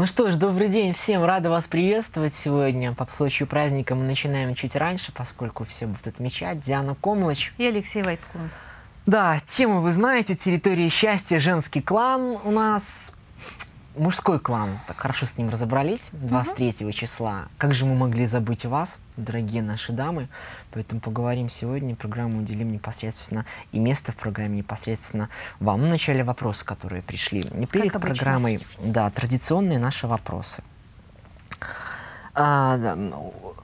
Ну что ж, добрый день всем. Рада вас приветствовать сегодня. По случаю праздника мы начинаем чуть раньше, поскольку все будут отмечать. Диана Комлыч. И Алексей Войткун. Да, тему вы знаете. Территория счастья, женский клан у нас мужской клан, так хорошо с ним разобрались, 23 угу. числа. Как же мы могли забыть вас, дорогие наши дамы? Поэтому поговорим сегодня, программу уделим непосредственно и место в программе непосредственно вам. Ну, вначале вопросы, которые пришли. Не перед программой, да, традиционные наши вопросы. А,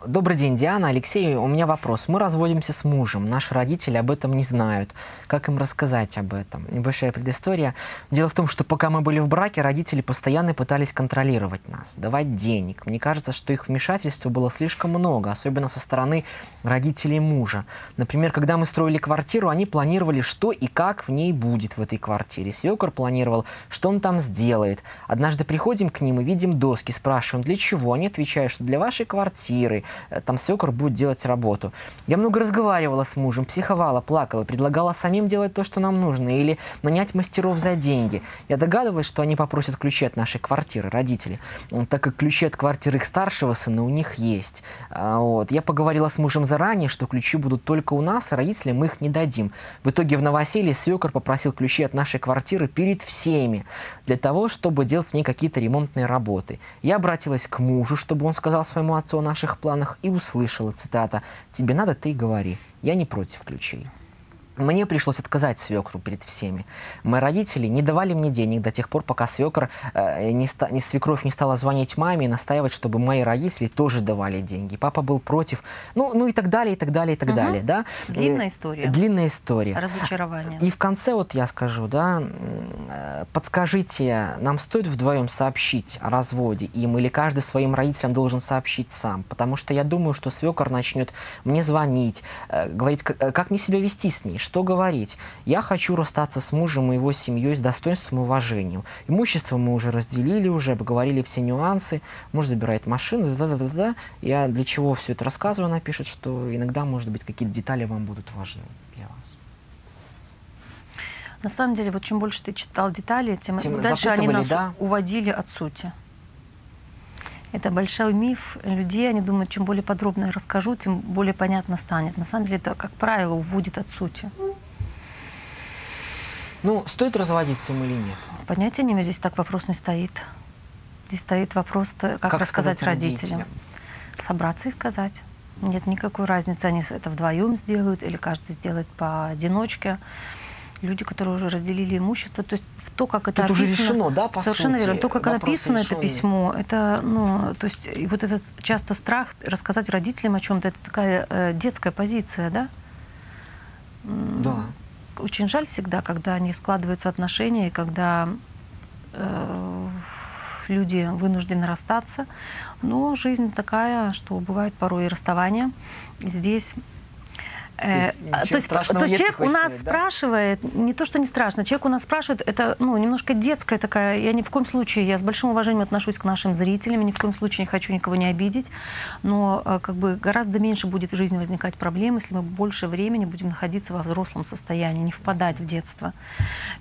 добрый день, Диана, Алексей. У меня вопрос. Мы разводимся с мужем. Наши родители об этом не знают. Как им рассказать об этом? Небольшая предыстория. Дело в том, что пока мы были в браке, родители постоянно пытались контролировать нас, давать денег. Мне кажется, что их вмешательства было слишком много, особенно со стороны родителей мужа. Например, когда мы строили квартиру, они планировали, что и как в ней будет в этой квартире. Свекор планировал, что он там сделает. Однажды приходим к ним и видим доски, спрашиваем, для чего. Они отвечают, что для вашей квартиры э, там свекор будет делать работу. Я много разговаривала с мужем, психовала, плакала, предлагала самим делать то, что нам нужно, или нанять мастеров за деньги. Я догадывалась, что они попросят ключи от нашей квартиры, родители, так как ключи от квартиры их старшего сына у них есть. А, вот. Я поговорила с мужем заранее, что ключи будут только у нас, а родителям мы их не дадим. В итоге в новоселье свекор попросил ключи от нашей квартиры перед всеми, для того, чтобы делать в ней какие-то ремонтные работы. Я обратилась к мужу, чтобы он сказал, своему отцу о наших планах и услышала, цитата, «Тебе надо, ты и говори. Я не против ключей». Мне пришлось отказать свекру перед всеми. Мои родители не давали мне денег до тех пор, пока свекр, э, не, ста, не свекровь не стала звонить маме и настаивать, чтобы мои родители тоже давали деньги. Папа был против. Ну, ну и так далее, и так далее, и так угу. далее. Да? Длинная история. Длинная история. Разочарование. И в конце вот я скажу, да, э, подскажите, нам стоит вдвоем сообщить о разводе им или каждый своим родителям должен сообщить сам? Потому что я думаю, что свекор начнет мне звонить, э, говорить, как мне себя вести с ней, что говорить? Я хочу расстаться с мужем и его семьей с достоинством и уважением. Имущество мы уже разделили, уже обговорили все нюансы. Муж забирает машину, да да да да Я для чего все это рассказываю, она пишет, что иногда, может быть, какие-то детали вам будут важны для вас. На самом деле, вот чем больше ты читал детали, тем, тем дальше они нас да? уводили от сути. Это большой миф людей. Они думают, чем более подробно я расскажу, тем более понятно станет. На самом деле это, как правило, уводит от сути. Ну, стоит разводиться им или нет? Понятия не имею, здесь так вопрос не стоит. Здесь стоит вопрос, как, как рассказать родителям. родителям. Собраться и сказать. Нет никакой разницы, они это вдвоем сделают или каждый сделает поодиночке люди, которые уже разделили имущество, то есть то, как это Тут описано, уже решено, да, по совершенно сути, верно. То, как написано решенный. это письмо, это, ну, то есть и вот этот часто страх рассказать родителям о чем-то, это такая э, детская позиция, да? Да. Очень жаль всегда, когда не складываются отношения, когда э, люди вынуждены расстаться. Но жизнь такая, что бывает порой и расставания. Здесь Э, то есть, то есть человек у нас да? спрашивает, не то, что не страшно, человек у нас спрашивает, это ну, немножко детская такая, я ни в коем случае, я с большим уважением отношусь к нашим зрителям, ни в коем случае не хочу никого не обидеть, но э, как бы гораздо меньше будет в жизни возникать проблем, если мы больше времени будем находиться во взрослом состоянии, не впадать в детство.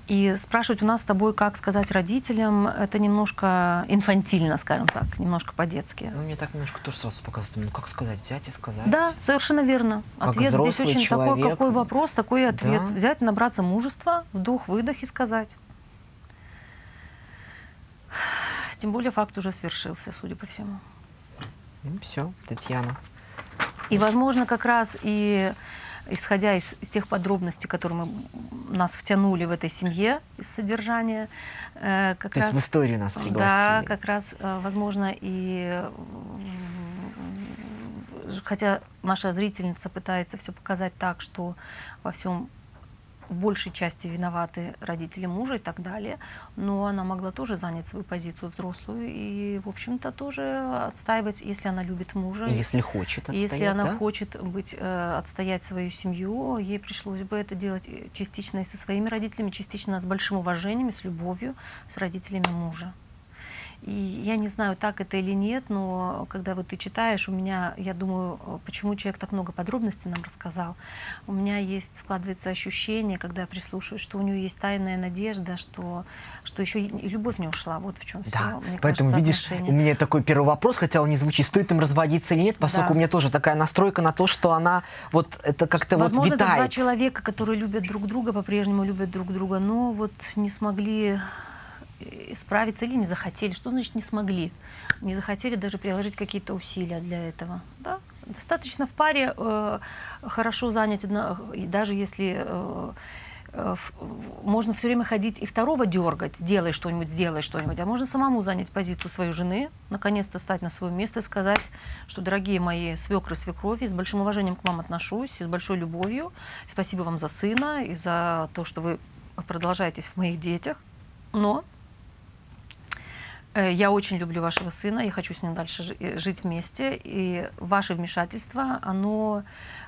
И спрашивать у нас с тобой, как сказать родителям, это немножко инфантильно, скажем так, немножко по-детски. Ну, мне так немножко тоже сразу показывает, ну как сказать, взять и сказать? Да, совершенно верно. Как Ответ здесь очень человек. такой, какой вопрос, такой ответ. Да. Взять, набраться мужества, вдох-выдох и сказать. Тем более факт уже свершился, судя по всему. Ну все, Татьяна. И, возможно, как раз и исходя из, из тех подробностей, которые мы, нас втянули в этой семье, из содержания, э, как То раз... есть в историю нас пригласили. Да, как раз, э, возможно, и хотя наша зрительница пытается все показать так, что во всем в большей части виноваты родители мужа и так далее, но она могла тоже занять свою позицию взрослую и, в общем-то, тоже отстаивать, если она любит мужа. Если хочет отстоять, Если она да? хочет быть, э, отстоять свою семью, ей пришлось бы это делать частично и со своими родителями, частично с большим уважением, с любовью, с родителями мужа. И я не знаю, так это или нет, но когда вот ты читаешь, у меня, я думаю, почему человек так много подробностей нам рассказал. У меня есть, складывается ощущение, когда я прислушиваюсь, что у него есть тайная надежда, что, что еще и любовь не ушла. Вот в чем Да, все. Мне поэтому, кажется, видишь, отношения. у меня такой первый вопрос, хотя он не звучит, стоит им разводиться или нет, поскольку Да. у меня тоже такая настройка на то, что она вот это как-то вот Возможно, это два витает. человека, которые любят друг друга, по-прежнему любят друг друга, но вот не смогли э, справиться или не захотели. Что значит не смогли? Не захотели даже приложить какие-то усилия для этого. Да? Достаточно в паре э, хорошо занять, одно- и даже если э, э, можно все время ходить и второго дергать, сделай что-нибудь, сделай что-нибудь, а можно самому занять позицию своей жены, наконец-то стать на свое место и сказать, что, дорогие мои свекры, свекрови, с большим уважением к вам отношусь, и с большой любовью. Спасибо вам за сына и за то, что вы продолжаетесь в моих детях. Но я очень люблю вашего сына, я хочу с ним дальше э, жить вместе, и ваше вмешательство, оно,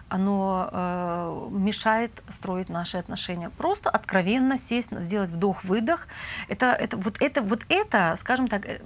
оно э, мешает строить наши отношения. Просто откровенно сесть, сделать вдох-выдох. Это, это, вот, это, вот это, скажем так, э,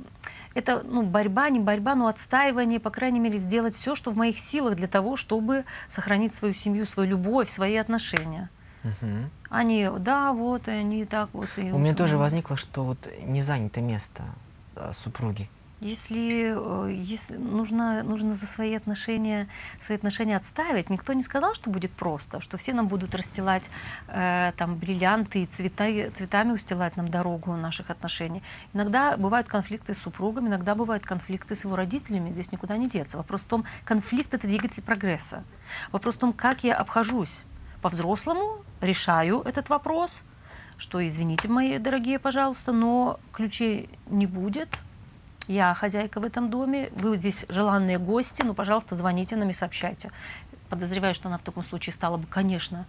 это ну, борьба, не борьба, но отстаивание, по крайней мере, сделать все, что в моих силах для того, чтобы сохранить свою семью, свою любовь, свои отношения. Мгм. Они, да, вот, и они так вот. И У меня вот, тоже м. возникло, что вот не занято место э, супруги. Если, э, если нужно, нужно за свои отношения, свои отношения отставить, никто не сказал, что будет просто, что все нам будут расстилать э, там бриллианты и цвета, цветами устилать нам дорогу наших отношений. Иногда бывают конфликты с супругом, иногда бывают конфликты с его родителями, здесь никуда не деться. Вопрос в том, конфликт это двигатель прогресса. Вопрос в том, как я обхожусь по-взрослому, решаю этот вопрос, что извините, мои дорогие, пожалуйста, но ключей не будет, я хозяйка в этом доме, вы здесь желанные гости, ну, пожалуйста, звоните нам и сообщайте. Подозреваю, что она в таком случае стала бы, конечно,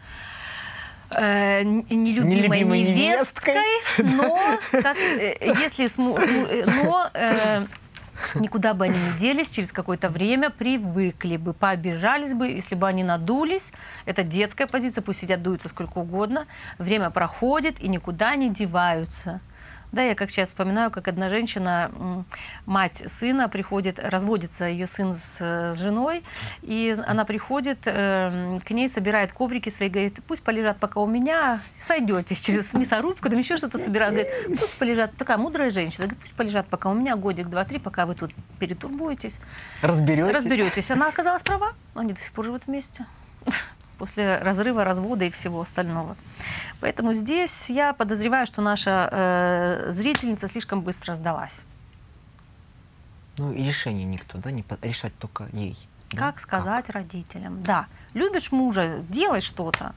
э, нелюбимой Нелюбимой невесткой, невесткой. но как, э, если сму- э, но э, никуда бы они не делись, через какое-то время привыкли бы, пообижались бы, если бы они надулись, это детская позиция, пусть сидят, дуются сколько угодно, время проходит и никуда не деваются. Да, я как сейчас вспоминаю, как одна женщина, мать сына, приходит, разводится ее сын с, с женой, и она приходит э, к ней, собирает коврики свои, говорит, пусть полежат пока у меня, сойдетесь через мясорубку, там еще что-то собирает, говорит, пусть полежат, такая мудрая женщина, говорит, пусть полежат пока у меня годик, два, три, пока вы тут перетурбуетесь, Разберетесь? разберетесь. Она оказалась права, они до сих пор живут вместе после разрыва, развода и всего остального. Поэтому здесь я подозреваю, что наша э, зрительница слишком быстро сдалась. Ну и решение никто, да, не решать только ей. да? Как сказать родителям? Да, любишь мужа, делай что-то.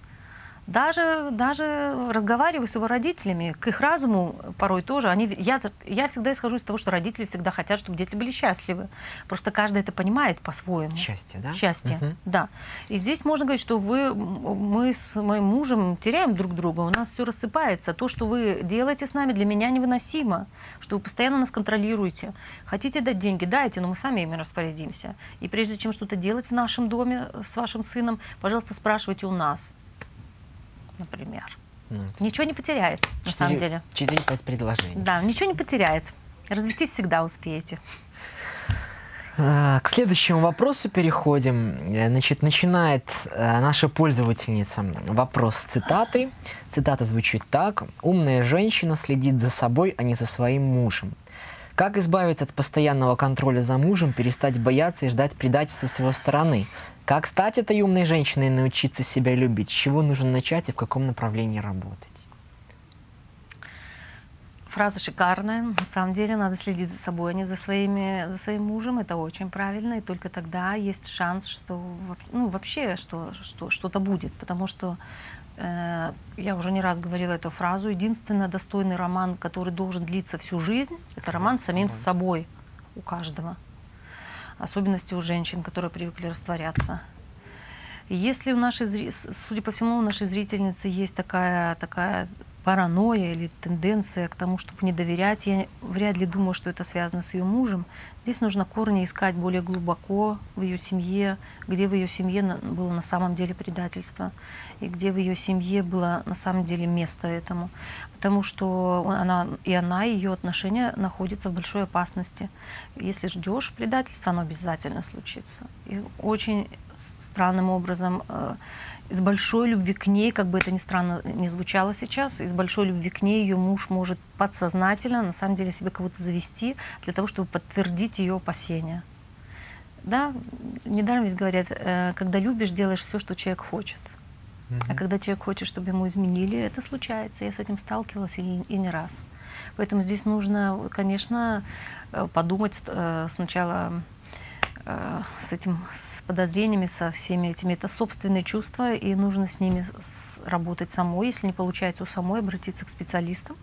Даже, даже разговаривая с его родителями, к их разуму порой тоже, они, я, я всегда исхожу из того, что родители всегда хотят, чтобы дети были счастливы. Просто каждый это понимает по-своему. Счастье, да? Счастье, Мгм. да. И здесь можно говорить, что вы, мы с моим мужем теряем друг друга, у нас все рассыпается. То, что вы делаете с нами, для меня невыносимо, что вы постоянно нас контролируете. Хотите дать деньги, дайте, но мы сами ими распорядимся. И прежде чем что-то делать в нашем доме с вашим сыном, пожалуйста, спрашивайте у нас, например. Ну, Ничего не потеряет, на самом деле. Четыре-пять предложений. Да, ничего не потеряет. Развестись всегда успеете. А, К следующему вопросу переходим. Э, Значит, начинает э, наша пользовательница вопрос с цитаты. Цитата звучит так. «Умная женщина следит за собой, а не за своим мужем». Как избавиться от постоянного контроля за мужем, перестать бояться и ждать предательства с его стороны? Как стать этой умной женщиной и научиться себя любить? С чего нужно начать и в каком направлении работать? Фраза шикарная. На самом деле надо следить за собой, а не за, своими, за своим мужем. Это очень правильно. И только тогда есть шанс, что ну, вообще что, что, что-то будет. Потому что э, я уже не раз говорила эту фразу. Единственный достойный роман, который должен длиться всю жизнь, это роман с самим собой у каждого. Особенности у женщин, которые привыкли растворяться. Если у нашей, судя по всему, у нашей зрительницы есть такая, такая паранойя или тенденция к тому, чтобы не доверять. Я вряд ли думаю, что это связано с ее мужем. Здесь нужно корни искать более глубоко в ее семье, где в ее семье было на самом деле предательство, и где в ее семье было на самом деле место этому. Потому что она, и она, и ее отношения находятся в большой опасности. Если ждешь предательства, оно обязательно случится. И очень странным образом э, из большой любви к ней, как бы это ни странно не звучало сейчас, из большой любви к ней ее муж может подсознательно на самом деле себе кого-то завести для того, чтобы подтвердить ее опасения. Да, недаром ведь говорят, э, когда любишь, делаешь все, что человек хочет. Mm-hmm. А когда человек хочет, чтобы ему изменили, это случается. Я с этим сталкивалась и, и не раз. Поэтому здесь нужно, конечно, э, подумать э, сначала с этим, с подозрениями, со всеми этими. Это собственные чувства, и нужно с ними работать самой. Если не получается у самой, обратиться к специалистам.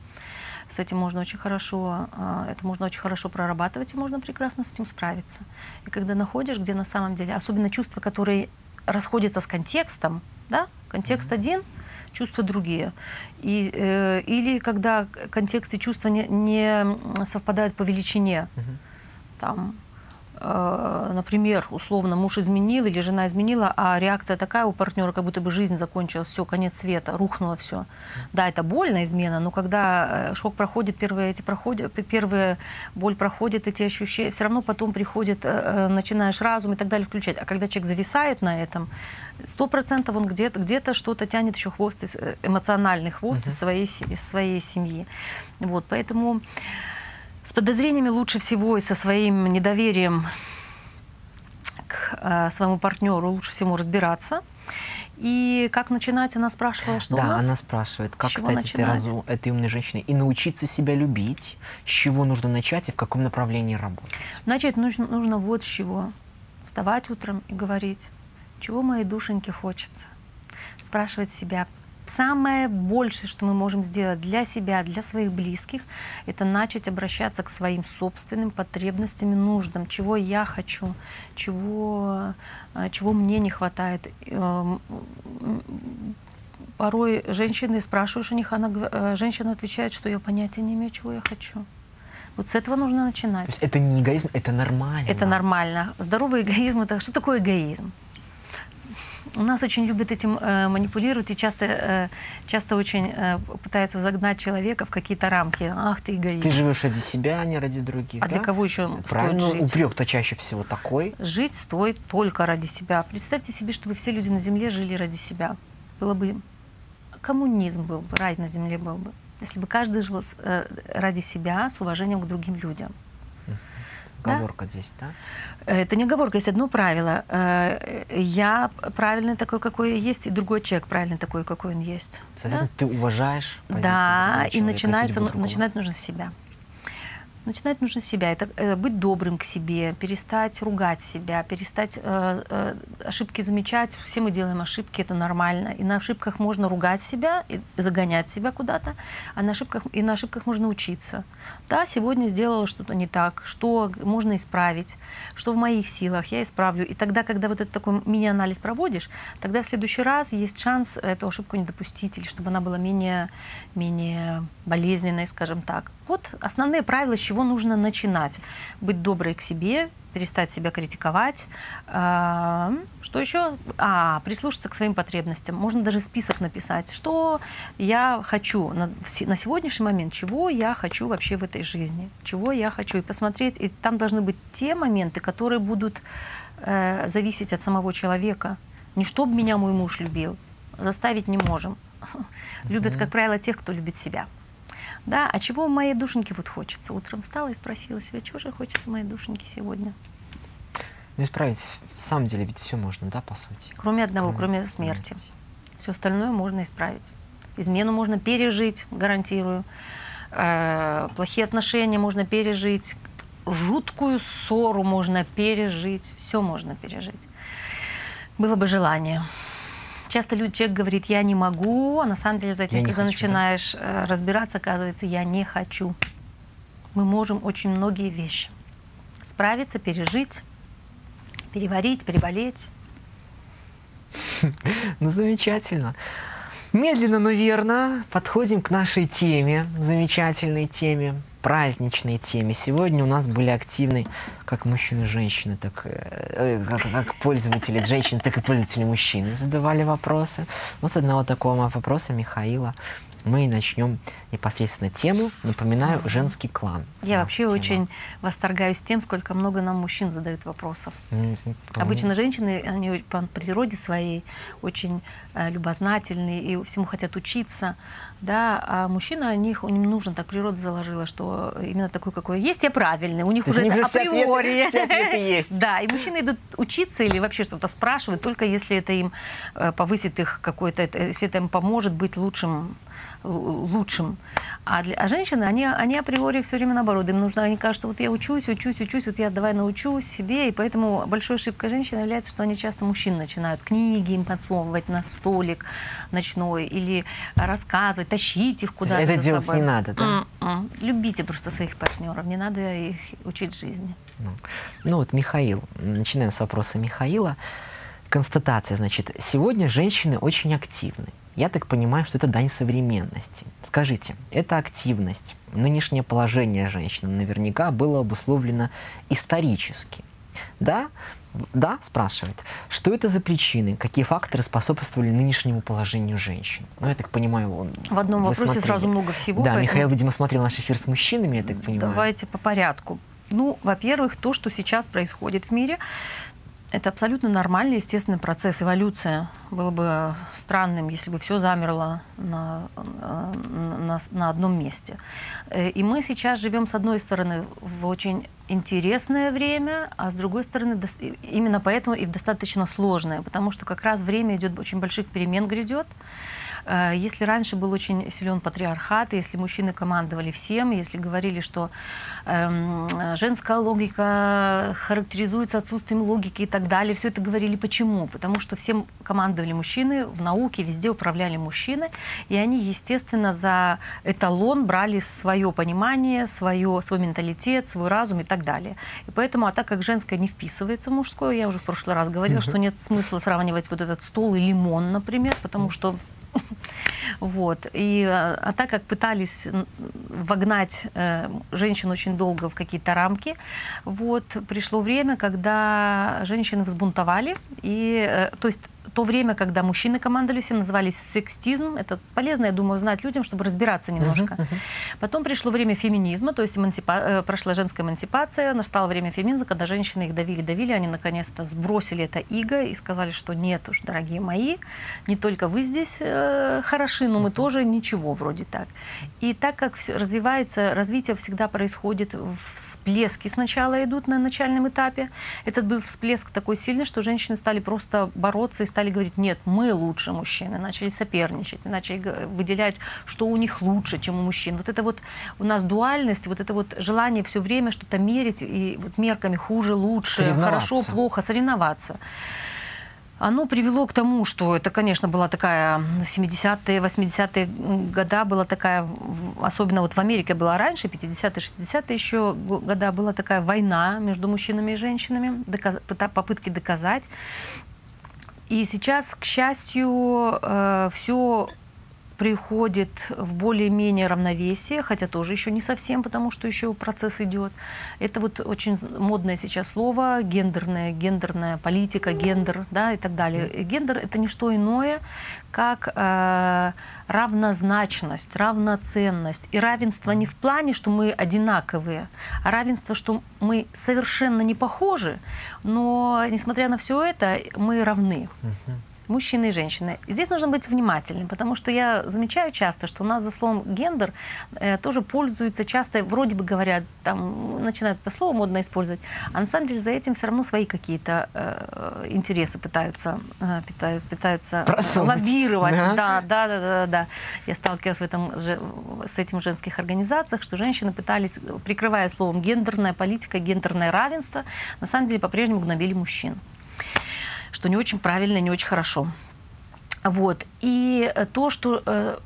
С этим можно очень хорошо, э, это можно очень хорошо прорабатывать, и можно прекрасно с этим справиться. И когда находишь, где на самом деле, особенно чувства, которые расходятся с контекстом, да, контекст один, чувства другие. И, э, или когда контекст и чувства не, не совпадают по величине. Mm-hmm. Там, Э, например, условно муж изменил или жена изменила, а реакция такая у партнера, как будто бы жизнь закончилась, все, конец света, рухнуло все. Да, это больно измена, но когда э, шок проходит, первые эти проходят, первые боль проходит, эти ощущения, все равно потом приходит, э, начинаешь разум и так далее включать. А когда человек зависает на этом, сто процентов он где-то где что-то тянет еще хвост, из, эмоциональный хвост uh-huh. из, своей, из своей семьи. Вот, поэтому с подозрениями лучше всего и со своим недоверием к э, своему партнеру лучше всего разбираться. И как начинать, она спрашивала, что Да, у нас? она спрашивает, как стать этой, разум, этой умной женщиной и научиться себя любить, с чего нужно начать и в каком направлении работать. Начать нужно, нужно вот с чего. Вставать утром и говорить, чего моей душеньке хочется. Спрашивать себя, самое большее, что мы можем сделать для себя, для своих близких, это начать обращаться к своим собственным потребностям и нуждам, чего я хочу, чего, э, чего мне не хватает. Эм, порой женщины спрашиваешь у них, она, э, женщина отвечает, что я понятия не имею, чего я хочу. Вот с этого нужно начинать. То есть это не эгоизм, это нормально. Это нормально. Здоровый эгоизм это что такое эгоизм? У нас очень любят этим э, манипулировать и часто, э, часто очень э, пытаются загнать человека в какие-то рамки. Ах, ты эгоист. Ты живешь ради себя, а не ради других. А да? для кого еще Правильно, стоит жить? упрек-то чаще всего такой. Жить стоит только ради себя. Представьте себе, чтобы все люди на земле жили ради себя. Было бы коммунизм был бы, рай на земле был бы. Если бы каждый жил э, ради себя с уважением к другим людям. Оговорка да? здесь, да? Это не оговорка, есть одно правило. Э, я правильный такой, какой есть, и другой человек правильный такой, какой он есть. Соответственно, да? ты уважаешь Да, и начинается, начинать нужно с себя. Начинать нужно с себя. Это э, быть добрым к себе, перестать ругать себя, перестать э, э, ошибки замечать. Все мы делаем ошибки, это нормально. И на ошибках можно ругать себя и загонять себя куда-то, а на ошибках, и на ошибках можно учиться. Да, сегодня сделала что-то не так, что можно исправить, что в моих силах, я исправлю. И тогда, когда вот этот такой мини-анализ проводишь, тогда в следующий раз есть шанс эту ошибку не допустить, или чтобы она была менее, менее болезненной, скажем так. Вот основные правила, чего нужно начинать. Быть доброй к себе, перестать себя критиковать. А, что еще? А, прислушаться к своим потребностям. Можно даже список написать, что я хочу на, на сегодняшний момент, чего я хочу вообще в этой жизни, чего я хочу. И посмотреть, и там должны быть те моменты, которые будут э, зависеть от самого человека. Не чтобы меня мой муж любил, заставить не можем. Любят, как правило, тех, кто любит себя. Да, а чего моей душеньке вот хочется? Утром встала и спросила себя, чего же хочется моей душеньке сегодня? Ну, исправить, в самом деле, ведь все можно, да, по сути? Кроме одного, mm. кроме смерти. Все остальное можно исправить. Измену можно пережить, гарантирую. Э, плохие отношения можно пережить. Жуткую ссору можно пережить. Все можно пережить. Было бы желание часто люди, человек говорит, я не могу, а на самом деле за этим, когда хочу, начинаешь да? Э, разбираться, оказывается, я не хочу. Мы можем очень многие вещи справиться, пережить, переварить, переболеть. Ну, замечательно. Медленно, но верно подходим к нашей теме, замечательной теме, праздничной теме. Сегодня у нас были активны как мужчины и женщины, так э, как, как пользователи женщин, так и пользователи мужчины задавали вопросы. Вот одного такого вопроса Михаила мы начнем непосредственно тему. Напоминаю, женский клан. Я вообще тема. очень восторгаюсь тем, сколько много нам мужчин задают вопросов. Mm-hmm. Обычно женщины, они по природе своей очень э, любознательные и всему хотят учиться, да, а мужчина, у них, им нужно, так природа заложила, что именно такой, какой есть, я правильный, у них уже это априори. Все ответы, все ответы есть. Да, и мужчины идут учиться или вообще что-то спрашивают, только если это им э, повысит их какой-то, если это им поможет быть лучшим лучшим. А, для, а женщины, они, они априори все время наоборот. Им нужно, они кажут, что вот я учусь, учусь, учусь, вот я давай научусь себе. И поэтому большой ошибкой женщин является, что они часто мужчин начинают книги им подсовывать на столик ночной или рассказывать, тащить их куда-то Это делать собой. не надо, да? Mm-mm. Любите просто своих партнеров, не надо их учить жизни. Ну, ну вот Михаил, начинаем с вопроса Михаила. Констатация, значит, сегодня женщины очень активны. Я так понимаю, что это дань современности. Скажите, эта активность, нынешнее положение женщин наверняка было обусловлено исторически. Да? Да, спрашивает. Что это за причины? Какие факторы способствовали нынешнему положению женщин? Ну, я так понимаю, он... В одном вопросе смотрели. сразу много всего. Да, поэтому... Михаил, видимо, смотрел наш эфир с мужчинами, я так понимаю. Давайте по порядку. Ну, во-первых, то, что сейчас происходит в мире, это абсолютно нормальный, естественный процесс, эволюция. Было бы странным, если бы все замерло на, на, на одном месте. Э, и мы сейчас живем, с одной стороны, в очень интересное время, а с другой стороны, именно поэтому и в достаточно сложное, потому что как раз время идет очень больших перемен грядет. Э, если раньше был очень силен патриархат, если мужчины командовали всем, если говорили, что эм, женская логика характеризуется отсутствием логики и так далее, все это говорили почему? Потому что всем командовали мужчины, в науке везде управляли мужчины, и они, естественно, за эталон брали свое понимание, свое, свой менталитет, свой разум и так далее. И поэтому, а так как женское не вписывается в мужское, я уже в прошлый раз говорила, mm-hmm. что нет смысла сравнивать вот этот стол и лимон, например, потому что вот. И, а, а так как пытались вогнать э, женщин очень долго в какие-то рамки, вот, пришло время, когда женщины взбунтовали. И, э, то есть то время, когда мужчины командовали всем, назывались сексизм. Это полезно, я думаю, знать людям, чтобы разбираться немножко. Uh-huh, uh-huh. Потом пришло время феминизма, то есть эмансипа... Э, прошла женская эмансипация, настало время феминизма, когда женщины их давили-давили, они наконец-то сбросили это иго и сказали, что нет уж, дорогие мои, не только вы здесь э, хороши, но мы uh-huh. тоже ничего вроде так. И так как все развивается, развитие всегда происходит, всплески сначала идут на начальном этапе. Этот был всплеск такой сильный, что женщины стали просто бороться и стали говорить, нет, мы лучше мужчины, начали соперничать, начали выделять, что у них лучше, чем у мужчин. Вот это вот у нас дуальность, вот это вот желание все время что-то мерить и вот мерками хуже, лучше, хорошо, плохо, соревноваться оно привело к тому, что это, конечно, была такая 70-е, 80-е года, была такая, особенно вот в Америке была раньше, 50-е, 60-е еще года, была такая война между мужчинами и женщинами, доказ, попытки доказать, и сейчас, к счастью, э, все приходит в более-менее равновесие, хотя тоже еще не совсем, потому что еще процесс идет. Это вот очень модное сейчас слово гендерная, гендерная политика, гендер, да, и так далее. Гендер это не что иное, как э, равнозначность, равноценность. И равенство не в плане, что мы одинаковые, а равенство, что мы совершенно не похожи, но, несмотря на все это, мы равны. Uh-huh мужчины и женщины. Здесь нужно быть внимательным, потому что я замечаю часто, что у нас за словом гендер э, тоже пользуются часто, вроде бы говорят, там начинают это слово модно использовать, а на самом деле за этим все равно свои какие-то э, интересы пытаются, э, пытаются, пытаются лоббировать. Да? да, да, да, да, да. Я сталкивалась в этом, с этим в женских организациях, что женщины пытались, прикрывая словом гендерная политика, гендерное равенство, на самом деле по-прежнему гнобили мужчин что не очень правильно, не очень хорошо. Вот. И то, что э,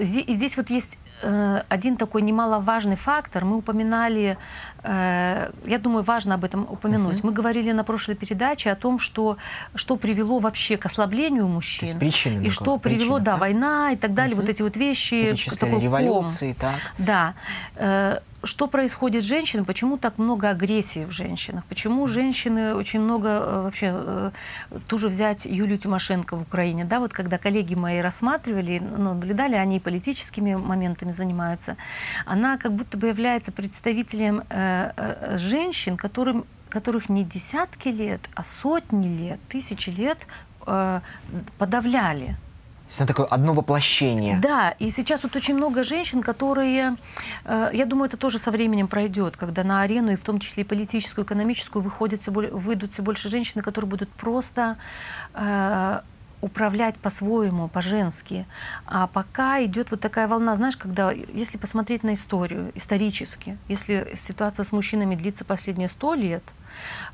здесь, здесь вот есть э, один такой немаловажный фактор. Мы упоминали, э, я думаю, важно об этом упомянуть. Uh-huh. Мы говорили на прошлой передаче о том, что, что привело вообще к ослаблению мужчин. Причины, и что привело, да, да, война и так далее, uh-huh. вот эти вот вещи. Такой революции, ком. так. Да. Что происходит с женщинами, почему так много агрессии в женщинах, почему женщины очень много э, вообще, э, тоже взять Юлию Тимошенко в Украине, да, вот когда коллеги мои рассматривали, ну, наблюдали, они политическими моментами занимаются, она как будто бы является представителем э, женщин, которым, которых не десятки лет, а сотни лет, тысячи лет подавляли это такое одно воплощение. Да, и сейчас вот очень много женщин, которые, э, я думаю, это тоже со временем пройдет, когда на арену, и в том числе и политическую, экономическую, выходят все более, выйдут все больше женщин, которые будут просто э, управлять по-своему, по-женски. А пока идет вот такая волна, знаешь, когда, если посмотреть на историю исторически, если ситуация с мужчинами длится последние сто лет,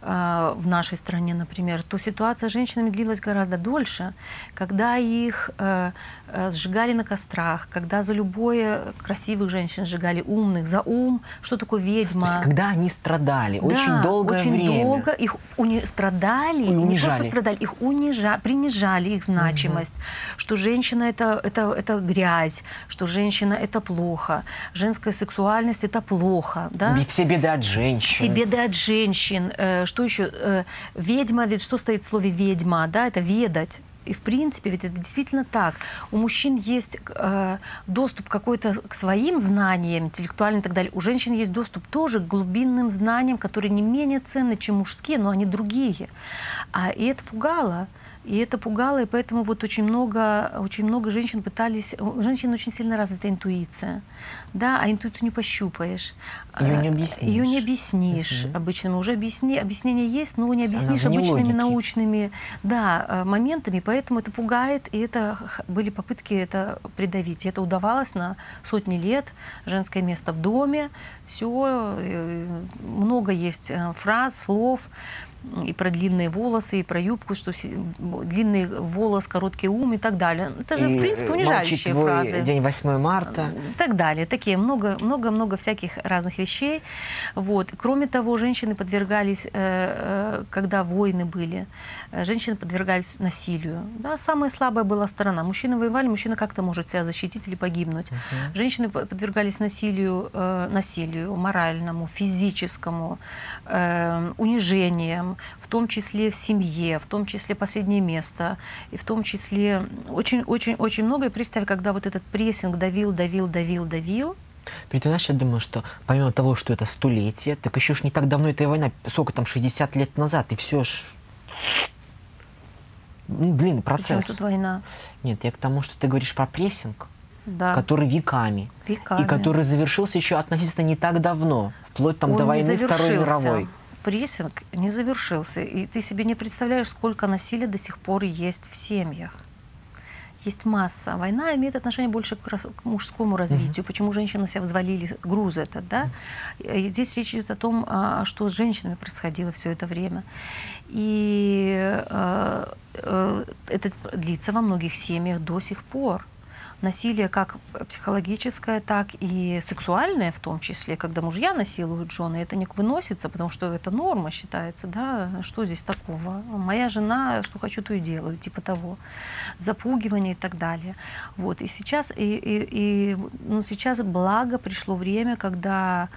в нашей стране, например, то ситуация с женщинами длилась гораздо дольше, когда их э, э, сжигали на кострах, когда за любое красивых женщин сжигали умных, за ум, что такое ведьма. То есть, когда они страдали да, очень долгое очень время. долго их уни- страдали, и не просто страдали, их унижали, принижали их значимость, угу. что женщина это, это, это грязь, что женщина это плохо, женская сексуальность это плохо. Да? Все беды от женщин. Все беды от женщин, э, что еще? Э, ведьма, ведь что стоит в слове ведьма, да, это ведать. И в принципе, ведь это действительно так. У мужчин есть э, доступ какой-то к своим знаниям, интеллектуальным и так далее. У женщин есть доступ тоже к глубинным знаниям, которые не менее ценны, чем мужские, но они другие. А, и это пугало. И это пугало, и поэтому вот очень много, очень много женщин пытались... У женщин очень сильно развита интуиция. Да, а интуицию не пощупаешь. Ее не объяснишь. Ее не объяснишь угу. обычными. Уже объясни, объяснение есть, но не объяснишь обычными логики. научными да, э, моментами. Поэтому это пугает, и это были попытки это придавить. И это удавалось на сотни лет. Женское место в доме. Все. Э, много есть э, фраз, слов и про длинные волосы, и про юбку, что длинный волос, короткий ум и так далее. Это же, и в принципе, унижающие твой фразы. день 8 марта. И так далее. Такие много-много-много всяких разных вещей. Вот. Кроме того, женщины подвергались, э, э, когда войны были, э, женщины подвергались насилию. Да, самая слабая была сторона. Мужчины воевали, мужчина как-то может себя защитить или погибнуть. Uh-huh. Женщины подвергались насилию, насилию моральному, физическому, унижениям, в том числе в семье, в том числе последнее место, и в том числе очень-очень-очень много. И представь, когда вот этот прессинг давил, давил, давил, давил, Ведь, знаешь, я думаю, что помимо того, что это столетие, так еще ж не так давно эта война, сколько там, 60 лет назад, и все ж ну, длинный процесс. Тут война? Нет, я к тому, что ты говоришь про прессинг, да. который веками, веками, и который завершился еще относительно не так давно, вплоть там Он до войны Второй мировой прессинг не завершился. И ты себе не представляешь, сколько насилия до сих пор есть в семьях. Есть масса. Война имеет отношение больше к, к мужскому развитию. Mm-hmm. Почему женщины себя взвалили груз этот, да? И здесь речь идет о том, а, что с женщинами происходило все это время. И э, э, это длится во многих семьях до сих пор насилие как психологическое, так и сексуальное в том числе, когда мужья насилуют жены, это не выносится, потому что это норма считается, да, что здесь такого? Моя жена, что хочу, то и делаю, типа того. Запугивание и так далее. Вот, и сейчас, и, и, и ну, сейчас благо пришло время, когда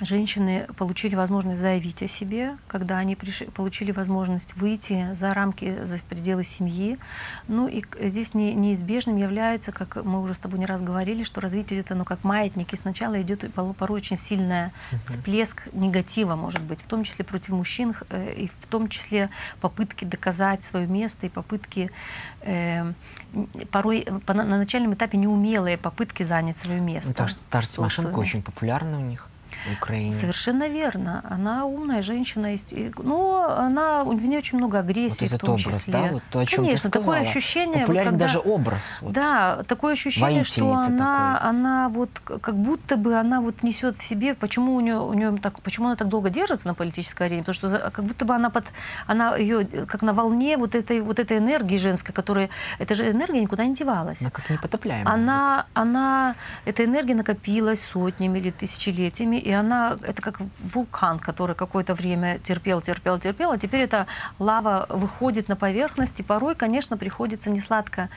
женщины получили возможность заявить о себе, когда они пришли, получили возможность выйти за рамки, за пределы семьи. Ну и здесь не, неизбежным является, как мы уже с тобой не раз говорили, что развитие это ну, как маятник, и сначала идет порой очень сильный всплеск негатива, может быть, в том числе против мужчин, э, и в том числе попытки доказать свое место и попытки э, порой на начальном этапе неумелые попытки занять свое место. Ну, та, та же Тимошенко очень популярна у них. Украине. Совершенно верно. Она умная женщина, но она, в ней очень много агрессии вот в том образ, числе. Да? Вот то, о чем Конечно, ты такое ощущение. Популярен вот, когда, даже образ. Вот, да, такое ощущение, что она, она вот как будто бы она вот несет в себе, почему у нее, у нее так, почему она так долго держится на политической арене, потому что как будто бы она под, она ее как на волне вот этой вот этой энергии женской, которая, эта же энергия никуда не девалась. Она как непотопляемая. Она, она, эта энергия накопилась сотнями или тысячелетиями, и она, это как вулкан, который какое-то время терпел, терпел, терпел, а теперь эта лава выходит на поверхность, и порой, конечно, приходится несладко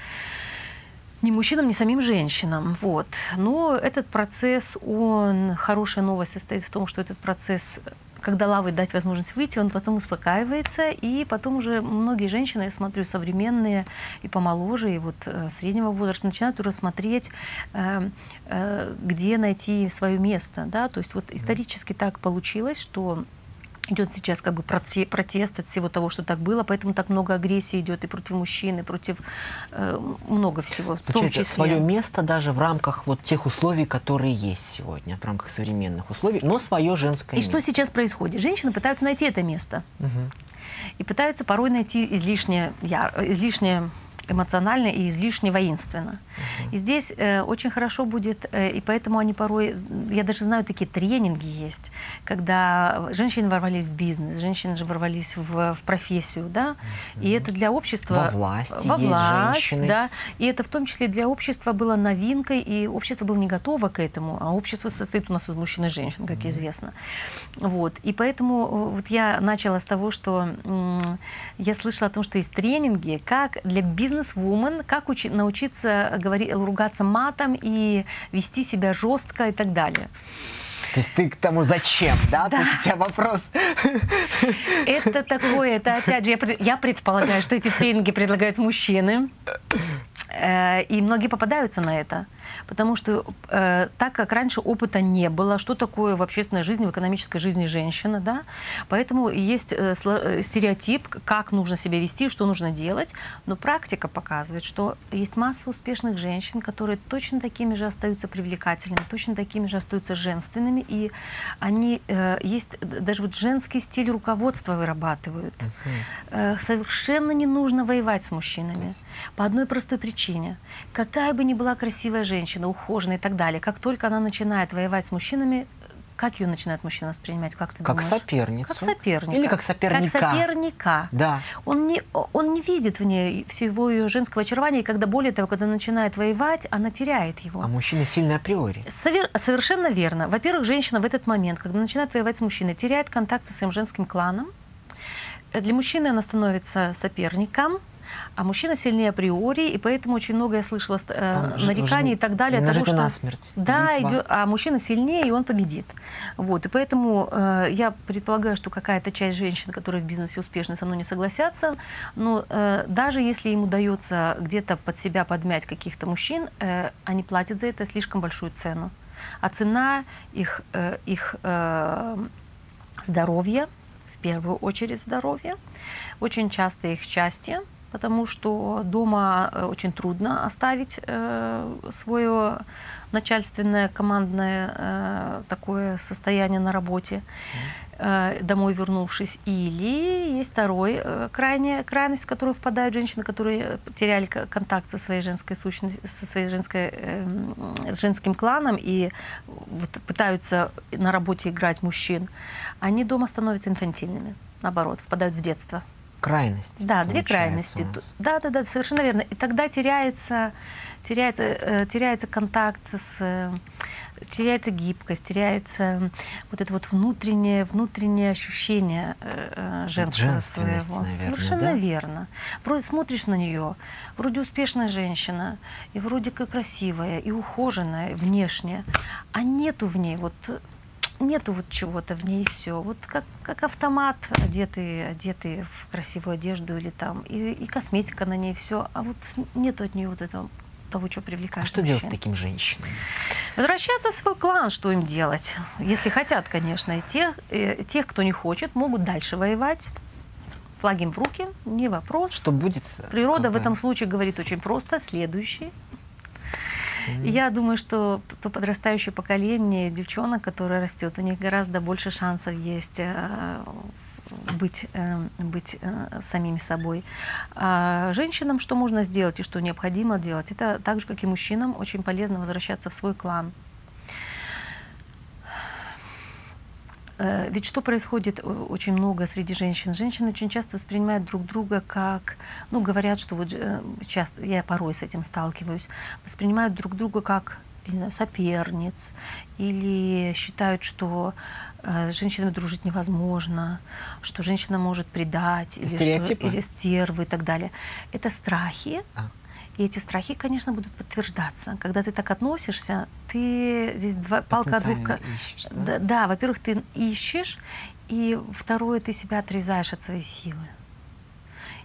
ни мужчинам, ни самим женщинам. Вот. Но этот процесс, он, хорошая новость состоит в том, что этот процесс когда лавой дать возможность выйти, он потом успокаивается, и потом уже многие женщины, я смотрю, современные и помоложе, и вот э, среднего возраста, начинают уже смотреть, э, э, где найти свое место, да, то есть вот исторически так получилось, что идет сейчас как бы протест от всего того, что так было, поэтому так много агрессии идет и против мужчин, и против э, много всего. В том числе. свое место даже в рамках вот тех условий, которые есть сегодня, в рамках современных условий, но свое женское. И место. что сейчас происходит? Женщины пытаются найти это место. Угу. И пытаются порой найти излишнее, излишнее эмоционально и излишне воинственно. И здесь э, очень хорошо будет, э, и поэтому они порой, я даже знаю, такие тренинги есть, когда женщины ворвались в бизнес, женщины же ворвались в, в профессию, да, и это для общества... Во власти во есть власть, женщины. да, и это в том числе для общества было новинкой, и общество было не готово к этому, а общество состоит у нас из мужчин и женщин, как uh-huh. известно. Вот, и поэтому э, вот я начала с того, что я слышала о том, что есть тренинги, как для бизнеса бизнес-вумен, как учи, научиться говорить, ругаться матом и вести себя жестко и так далее. То есть ты к тому зачем, да? да. То есть у тебя вопрос. Это такое, это опять же, я, я предполагаю, что эти тренинги предлагают мужчины. Э, и многие попадаются на это. Потому что э, так как раньше опыта не было, что такое в общественной жизни, в экономической жизни женщина, да, поэтому есть э, э, стереотип, как нужно себя вести, что нужно делать, но практика показывает, что есть масса успешных женщин, которые точно такими же остаются привлекательными, точно такими же остаются женственными, и они э, есть даже вот женский стиль руководства вырабатывают. Uh-huh. Э, совершенно не нужно воевать с мужчинами по одной простой причине: какая бы ни была красивая женщина ухоженная и так далее, как только она начинает воевать с мужчинами, как ее начинает мужчина воспринимать, как ты как думаешь? соперницу. Как соперника. Или как соперника. Как соперника. Да. Он не, он не видит в ней всего ее женского очарования, и когда, более того, когда начинает воевать, она теряет его. А мужчина сильный априори. Совер, совершенно верно. Во-первых, женщина в этот момент, когда начинает воевать с мужчиной, теряет контакт со своим женским кланом. Для мужчины она становится соперником, а мужчина сильнее априори, и поэтому очень много я слышала э, нареканий и так далее. Того, что, насмерть. Да, идет, а мужчина сильнее, и он победит. Вот, и поэтому э, я предполагаю, что какая-то часть женщин, которые в бизнесе успешны, со мной не согласятся, но э, даже если им удается где-то под себя подмять каких-то мужчин, э, они платят за это слишком большую цену. А цена их, э, их э, здоровья, в первую очередь здоровья, очень часто их счастье, потому что дома э, очень трудно оставить э, свое начальственное, командное э, такое состояние на работе, домой вернувшись. Или есть второй крайняя крайность, в которую впадают женщины, которые теряли контакт со своей женской сущностью, со своей женской, эм, с женским кланом и вот пытаются на работе играть мужчин. Они дома становятся инфантильными, наоборот, впадают в детство крайности. Да, две крайности. Да, да, да, совершенно верно. И тогда теряется, теряется, э, теряется контакт с теряется гибкость, теряется вот это вот внутреннее, внутреннее ощущение э, э, женского своего. Наверное, Совершенно да? верно. Вроде смотришь на нее, вроде успешная женщина, и вроде как красивая, и ухоженная внешне, а нету в ней вот нету вот чего-то в ней, все. Вот как, как автомат, одетый, одетый в красивую одежду или там, и, и косметика на ней, все. А вот нету от нее вот этого того, что привлекает. А что делать с таким женщинам? Возвращаться в свой клан, что им делать? Если хотят, конечно. И тех, и тех, кто не хочет, могут дальше воевать. Флаги им в руки, не вопрос. Что будет? Природа в этом случае говорит очень просто. Следующий. И я думаю, что то подрастающее поколение девчонок, которое растет, у них гораздо больше шансов есть э, быть, э, быть э, самими собой. А женщинам что можно сделать и что необходимо делать? Это так же, как и мужчинам, очень полезно возвращаться в свой клан. Ведь что происходит очень много среди женщин? Женщины очень часто воспринимают друг друга как, ну, говорят, что вот часто, я порой с этим сталкиваюсь, воспринимают друг друга как не знаю, соперниц, или считают, что э, с женщинами дружить невозможно, что женщина может предать, или, что, или стервы и так далее. Это страхи. А. И эти страхи, конечно, будут подтверждаться. Когда ты так относишься, ты здесь два, палка от двух... Ищешь, да, да, да во-первых, ты ищешь, и второе, ты себя отрезаешь от своей силы.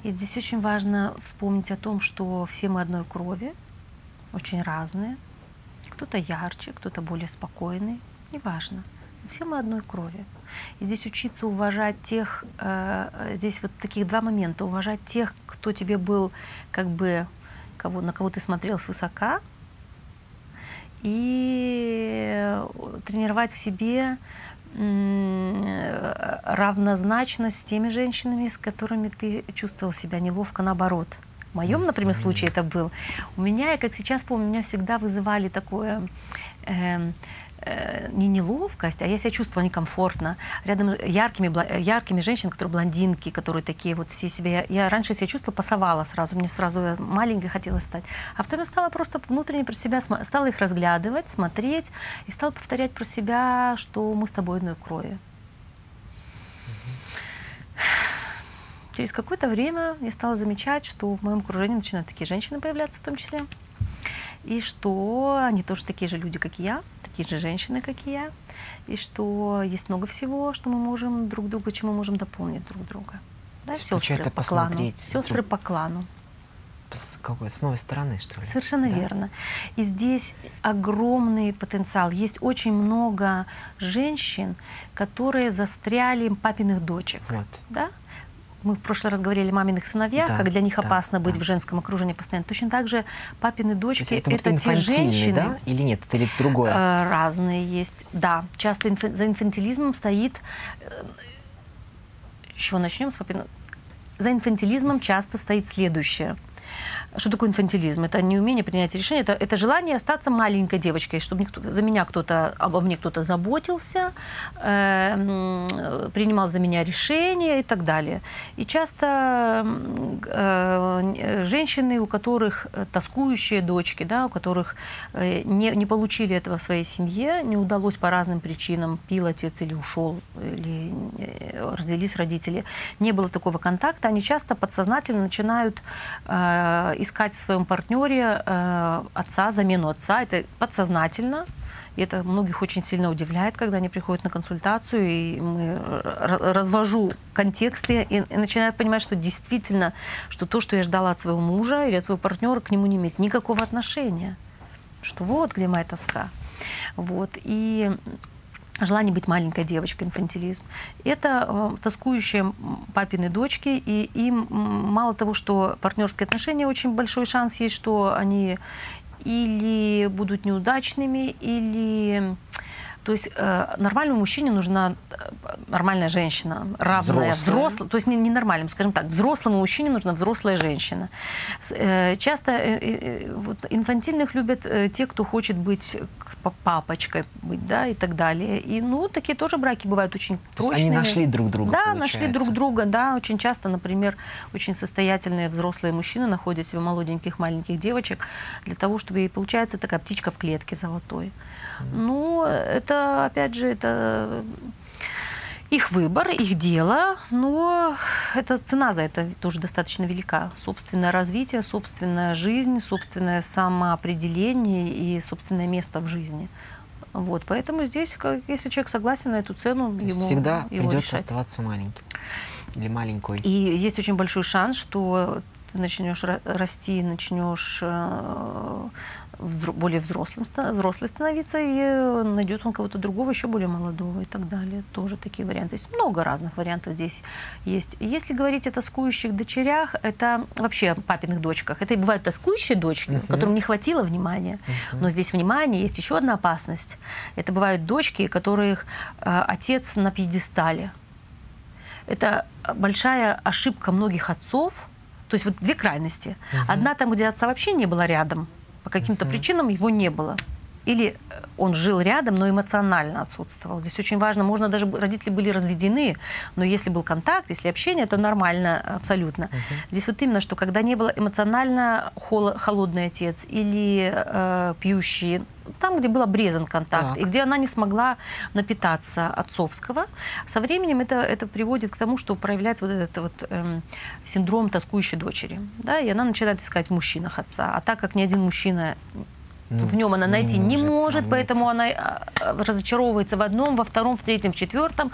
И здесь очень важно вспомнить о том, что все мы одной крови, очень разные. Кто-то ярче, кто-то более спокойный, неважно. Все мы одной крови. И здесь учиться уважать тех, э, здесь вот таких два момента. Уважать тех, кто тебе был, как бы, кого, на кого ты смотрел свысока, и тренировать в себе равнозначность с теми женщинами, с которыми ты чувствовал себя неловко, наоборот – в моем, например, случае это был. У меня, я как сейчас помню, меня всегда вызывали такое э, э, не неловкость, а я себя чувствовала некомфортно. Рядом яркими, яркими женщинами, которые блондинки, которые такие вот все себе... Я, я раньше себя чувствовала, пасовала сразу, мне сразу маленькой хотелось стать. А потом я стала просто внутренне про себя, стала их разглядывать, смотреть и стала повторять про себя, что мы с тобой одной крови. Через какое-то время я стала замечать, что в моем окружении начинают такие женщины появляться в том числе. И что они тоже такие же люди, как и я, такие же женщины, как и я. И что есть много всего, что мы можем друг друга, чем мы можем дополнить друг друга. Да, сестры по клану. Сестры по клану. С какой? С новой стороны, что ли? Совершенно да? верно. И здесь огромный потенциал. Есть очень много женщин, которые застряли папиных дочек. Вот. Да? Мы в прошлый раз говорили о маминых сыновьях, да, как для них да, опасно быть да. в женском окружении постоянно. Точно так же папины дочки это, это вот те женщины. Да? Или нет, это или другое? Э, разные есть. Да, часто инфа за инфантилизмом стоит. Э, с чего начнем с папиной? За инфантилизмом часто стоит следующее. Что такое инфантилизм? Это не умение принять решение, это, это желание остаться маленькой девочкой, чтобы никто, за меня кто-то, обо мне кто-то заботился, э, принимал за меня решения и так далее. И часто э, женщины, у которых э, тоскующие дочки, да, у которых э, не, не получили этого в своей семье, не удалось по разным причинам, пил отец или ушел, или э, развелись родители, не было такого контакта, они часто подсознательно начинают э, искать в своем партнере э, отца, замену отца. Это подсознательно. И это многих очень сильно удивляет, когда они приходят на консультацию, и мы развожу контексты и, и начинают понимать, что действительно, что то, что я ждала от своего мужа или от своего партнера, к нему не имеет никакого отношения. Что вот где моя тоска. Вот. И желание быть маленькой девочкой, инфантилизм. Это э, тоскующие папины дочки, и им мало того, что партнерские отношения, очень большой шанс есть, что они или будут неудачными, или то есть э, нормальному мужчине нужна э, нормальная женщина, равная, взрослая, то есть не, не нормальному, скажем так, взрослому мужчине нужна взрослая женщина. Э, часто э, э, вот, инфантильных любят э, те, кто хочет быть папочкой, быть, да, и так далее. И, ну, такие тоже браки бывают очень то прочными. они нашли друг друга, Да, получается. нашли друг друга, да. Очень часто, например, очень состоятельные взрослые мужчины находят себе молоденьких маленьких девочек для того, чтобы, и получается такая птичка в клетке золотой. Ну, это, опять же, это их выбор, их дело, но это цена за это тоже достаточно велика. Собственное развитие, собственная жизнь, собственное самоопределение и собственное место в жизни. Вот, поэтому здесь, если человек согласен на эту цену, ему всегда его придется решать. оставаться маленьким или маленькой. И есть очень большой шанс, что ты начнешь расти, начнешь э, более взрослым, взрослый становиться, и найдет он кого-то другого, еще более молодого и так далее. Тоже такие варианты. Есть много разных вариантов здесь есть. Если говорить о тоскующих дочерях, это вообще папиных дочках. Это и бывают тоскующие дочки, uh-huh. которым не хватило внимания. Uh-huh. Но здесь внимание, есть еще одна опасность. Это бывают дочки, которых э, отец на пьедестале. Это большая ошибка многих отцов. То есть вот две крайности. Uh-huh. Одна там, где отца вообще не было рядом, по каким-то причинам его не было. Или э, он жил рядом, но эмоционально отсутствовал. Здесь очень важно, можно даже родители были разведены, но если был контакт, если общение, это нормально абсолютно. Uh-huh. Здесь вот именно, что когда не было эмоционально хол- холодный отец или э, пьющий, там, где был обрезан контакт, так. и где она не смогла напитаться отцовского, со временем это, это приводит к тому, что проявляется вот этот вот эм, синдром тоскующей дочери. Да, и она начинает искать в мужчинах отца. А так как ни один мужчина в нем она найти не, не может, может поэтому она а, разочаровывается в одном, во втором, в третьем, в четвертом.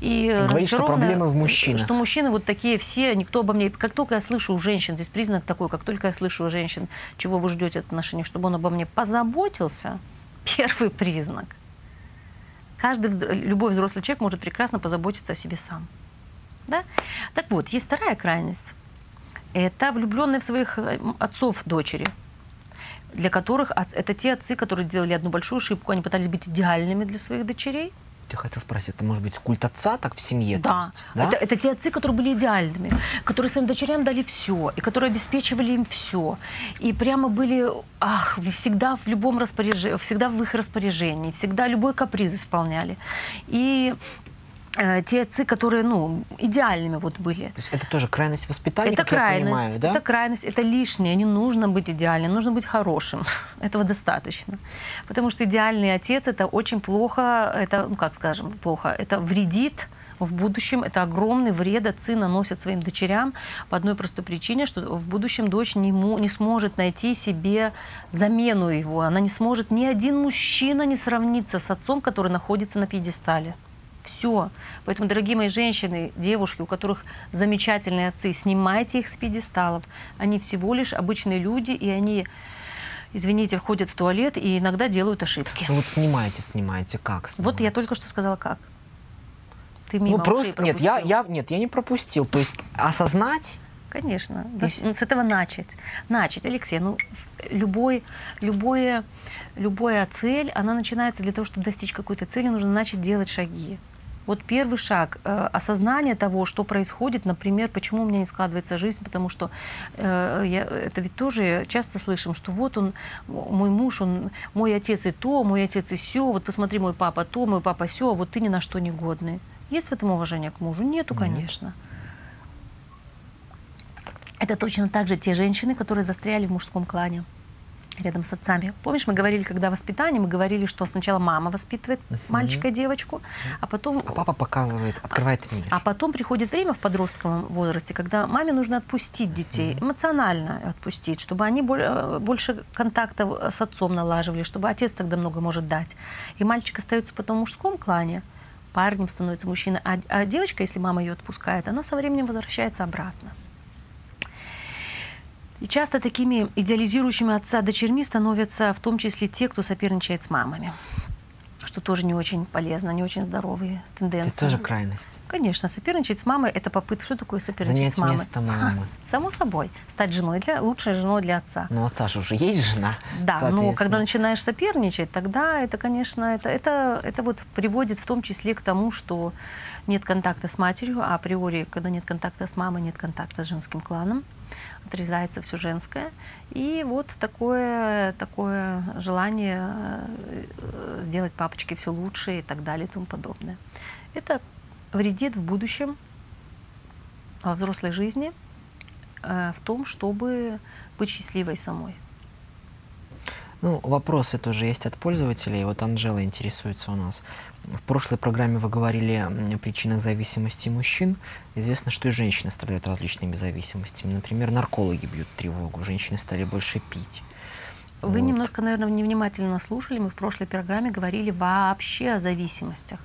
И Говорит, что проблемы в мужчинах. Что мужчины вот такие все, никто обо мне... Как только я слышу у женщин, здесь признак такой, как только я слышу у женщин, чего вы ждете от отношений, чтобы он обо мне позаботился, первый признак. Каждый, любой взрослый человек может прекрасно позаботиться о себе сам. Да? Так вот, есть вторая крайность. Это влюбленные в своих э, отцов дочери – для которых это те отцы, которые делали одну большую ошибку, они пытались быть идеальными для своих дочерей. Ты хотел спросить, это может быть культ отца так в семье? Да, есть, да? Это, это те отцы, которые были идеальными, которые своим дочерям дали все, и которые обеспечивали им все. И прямо были, ах, всегда в любом распоряжении, всегда в их распоряжении, всегда любой каприз исполняли. И те отцы, которые, ну, идеальными вот были. То есть это тоже крайность воспитания, это крайность, я понимаю, да? Это крайность, это лишнее, не нужно быть идеальным, нужно быть хорошим. Этого достаточно. Потому что идеальный отец, это очень плохо, это, ну, как скажем, плохо, это вредит в будущем это огромный вред отцы наносят своим дочерям по одной простой причине, что в будущем дочь не, не сможет найти себе замену его. Она не сможет, ни один мужчина не сравниться с отцом, который находится на пьедестале. Все. Поэтому, дорогие мои женщины, девушки, у которых замечательные отцы, снимайте их с пьедесталов. Они всего лишь обычные люди, и они извините, входят в туалет и иногда делают ошибки. Ну вот снимайте, снимайте, как снимаете? Вот я только что сказала, как. Ты мимо ну, просто, нет, я, я, нет, я не пропустил. То есть осознать Конечно, да, с этого начать. Начать, Алексей, ну, любой, любое, любая цель, она начинается для того, чтобы достичь какой-то цели, нужно начать делать шаги. Вот первый шаг э, осознание того, что происходит, например, почему у меня не складывается жизнь, потому что э, я, это ведь тоже часто слышим, что вот он, мой муж, он, мой отец и то, мой отец и все, вот посмотри, мой папа то, мой папа все, а вот ты ни на что не годный. Есть в этом уважение к мужу? Нету, Нет. конечно. Это точно так же те женщины, которые застряли в мужском клане рядом с отцами. Помнишь, мы говорили, когда воспитание, мы говорили, что сначала мама воспитывает uh-huh. мальчика и девочку, а потом... А папа показывает, открывает мир. А потом приходит время в подростковом возрасте, когда маме нужно отпустить детей, uh-huh. эмоционально отпустить, чтобы они э, больше контактов с отцом налаживали, чтобы отец тогда много может дать. И мальчик остается потом в мужском клане, парнем становится мужчина, а, а девочка, если мама ее отпускает, она со временем возвращается обратно. И часто такими идеализирующими отца дочерьми становятся в том числе те, кто соперничает с мамами что тоже не очень полезно, не очень здоровые тенденции. Это тоже крайность. Конечно, соперничать с мамой – это попытка. Что такое соперничать Занять с мамой? место мамы. Само собой. Стать женой для лучшей женой для отца. Ну, отца же уже есть жена. Да, но когда начинаешь соперничать, тогда это, конечно, это, это, это вот приводит в том числе к тому, что нет контакта с матерью, а априори, когда нет контакта с мамой, нет контакта с женским кланом отрезается все женское. И вот такое, такое желание э, сделать папочке все лучше и так далее и тому подобное. Это вредит в будущем во взрослой жизни э, в том, чтобы быть счастливой самой. Ну, вопросы тоже есть от пользователей. Вот Анжела интересуется у нас. В прошлой программе вы говорили о причинах зависимости мужчин. Известно, что и женщины страдают различными зависимостями. Например, наркологи бьют тревогу, женщины стали больше пить. Вы вот. немножко, наверное, невнимательно слушали. Мы в прошлой программе говорили вообще о зависимостях.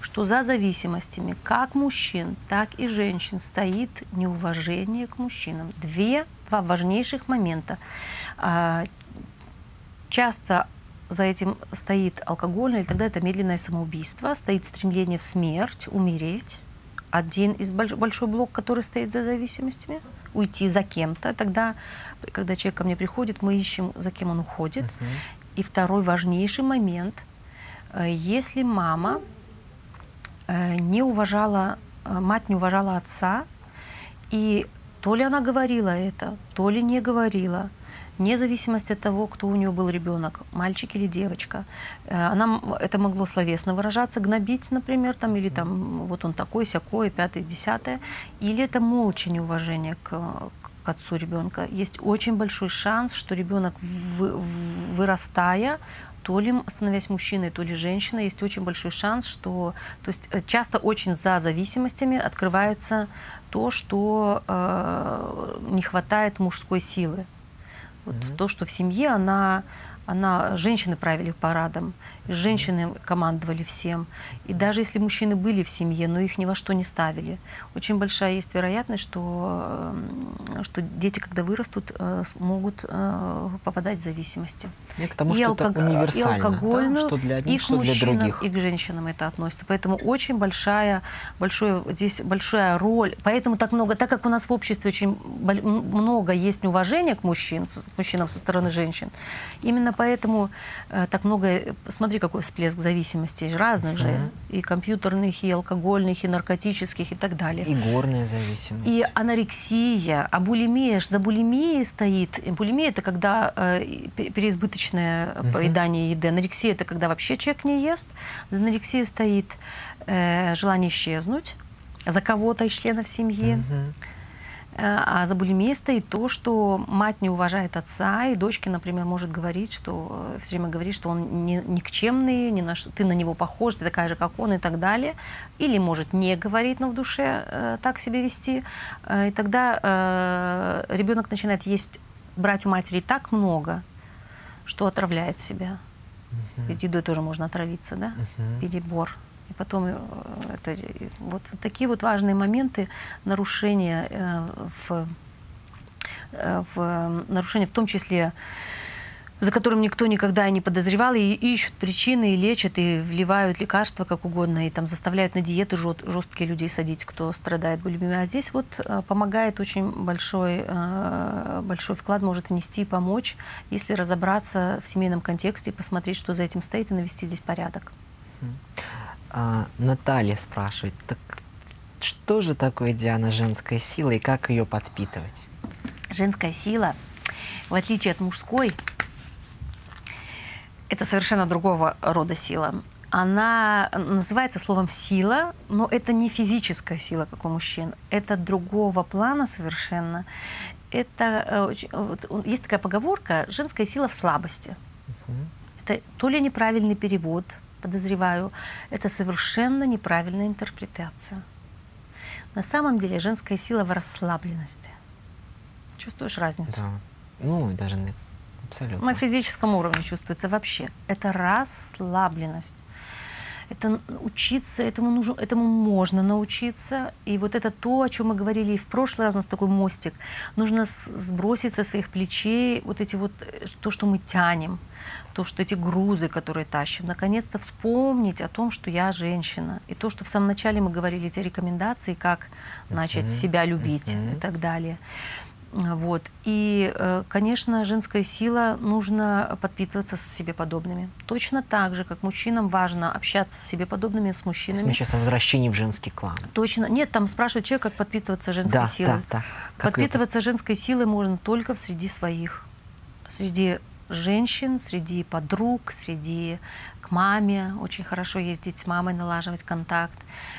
Что за зависимостями как мужчин, так и женщин стоит неуважение к мужчинам. Две, важнейших момента. Часто за этим стоит алкогольное, или тогда это медленное самоубийство, стоит стремление в смерть, умереть. Один из больш, большой блок, который стоит за зависимостями, уйти за кем-то. Тогда, когда человек ко мне приходит, мы ищем, за кем он уходит. Uh-huh. И второй важнейший момент, э, если мама э, не уважала, э, мать не уважала отца, и то ли она говорила это, то ли не говорила, вне зависимости от того, кто у нее был ребенок, мальчик или девочка. Э, она, это могло словесно выражаться, гнобить, например, там, или там, вот он такой, сякой, пятый, десятое. Или это молча неуважение к, к отцу ребенка. Есть очень большой шанс, что ребенок, вырастая, то ли становясь мужчиной, то ли женщиной, есть очень большой шанс, что... То есть э, часто очень за зависимостями открывается то, что э, не хватает мужской силы. Вот mm-hmm. то, что в семье она, она, женщины правили парадом, женщины командовали всем. И даже если мужчины были в семье, но их ни во что не ставили, очень большая есть вероятность, что, что дети, когда вырастут, э, могут э, попадать в зависимости. И к тому, и что алког... это универсально, и алкогольную, да? что для одних, и к что для других. И к женщинам это относится. Поэтому очень большая, большое, здесь большая роль. Поэтому так много, так как у нас в обществе очень много есть неуважения к мужчин, мужчинам со стороны женщин, именно поэтому э, так много, смотри, какой всплеск зависимостей, разных же, и компьютерных, и алкогольных, и наркотических, и так далее. И горная зависимость. И анорексия, а булимия, за булимией стоит, булимия это когда э, переизбыточная избыточное угу. поедание еды. Анорексия – это когда вообще человек не ест. За анорексией стоит э, желание исчезнуть за кого-то из членов семьи. Угу. А за булимией стоит то, что мать не уважает отца, и дочке, например, может говорить, что э, все время говорит, что он не, никчемный, не на, ты на него похож, ты такая же, как он, и так далее. Или может не говорить, но в душе э, так себя вести. Э, и тогда э, ребенок начинает есть, брать у матери так много, что отравляет себя. Угу. Ведь едой тоже можно отравиться, да? Угу. Перебор. И потом э, это, вот, вот такие вот важные моменты нарушения э, в, э, в нарушения в том числе за которым никто никогда не подозревал, и ищут причины, и лечат, и вливают лекарства как угодно, и там заставляют на диеты жесткие людей садить, кто страдает булимией. А здесь вот э, помогает очень большой, э, большой вклад, может внести и помочь, если разобраться в семейном контексте, посмотреть, что за этим стоит, и навести здесь порядок. А, Наталья спрашивает, так что же такое, Диана, женская сила и как ее подпитывать? Женская сила, в отличие от мужской, это совершенно другого рода сила. Она называется словом сила, но это не физическая сила, как у мужчин. Это другого плана совершенно. Это э, есть такая поговорка: женская сила в слабости. Это то ли неправильный перевод, подозреваю, это совершенно неправильная интерпретация. На самом деле женская сила в расслабленности. Чувствуешь разницу? Да. Ну, даже Абсолютно. На физическом уровне чувствуется вообще. Это расслабленность. Это учиться, этому, нужно, этому можно научиться. И вот это то, о чем мы говорили и в прошлый раз, у нас такой мостик. Нужно сбросить со своих плечей вот эти вот, э, то, что мы тянем, то, что эти грузы, которые тащим. Наконец-то вспомнить о том, что я женщина. И то, что в самом начале мы говорили, эти рекомендации, как начать uh-huh. себя любить uh-huh. и так далее. Вот. И, э, конечно, женская сила нужно подпитываться с себе подобными. Точно так же, как мужчинам важно общаться с себе подобными, с мужчинами. Мы сейчас о возвращении в женский клан. Точно. Нет, там спрашивают человек, как подпитываться женской да, силой. Да, да. Как подпитываться это? женской силой можно только среди своих. Среди женщин, среди подруг, среди к маме. Очень хорошо ездить с мамой, налаживать контакт.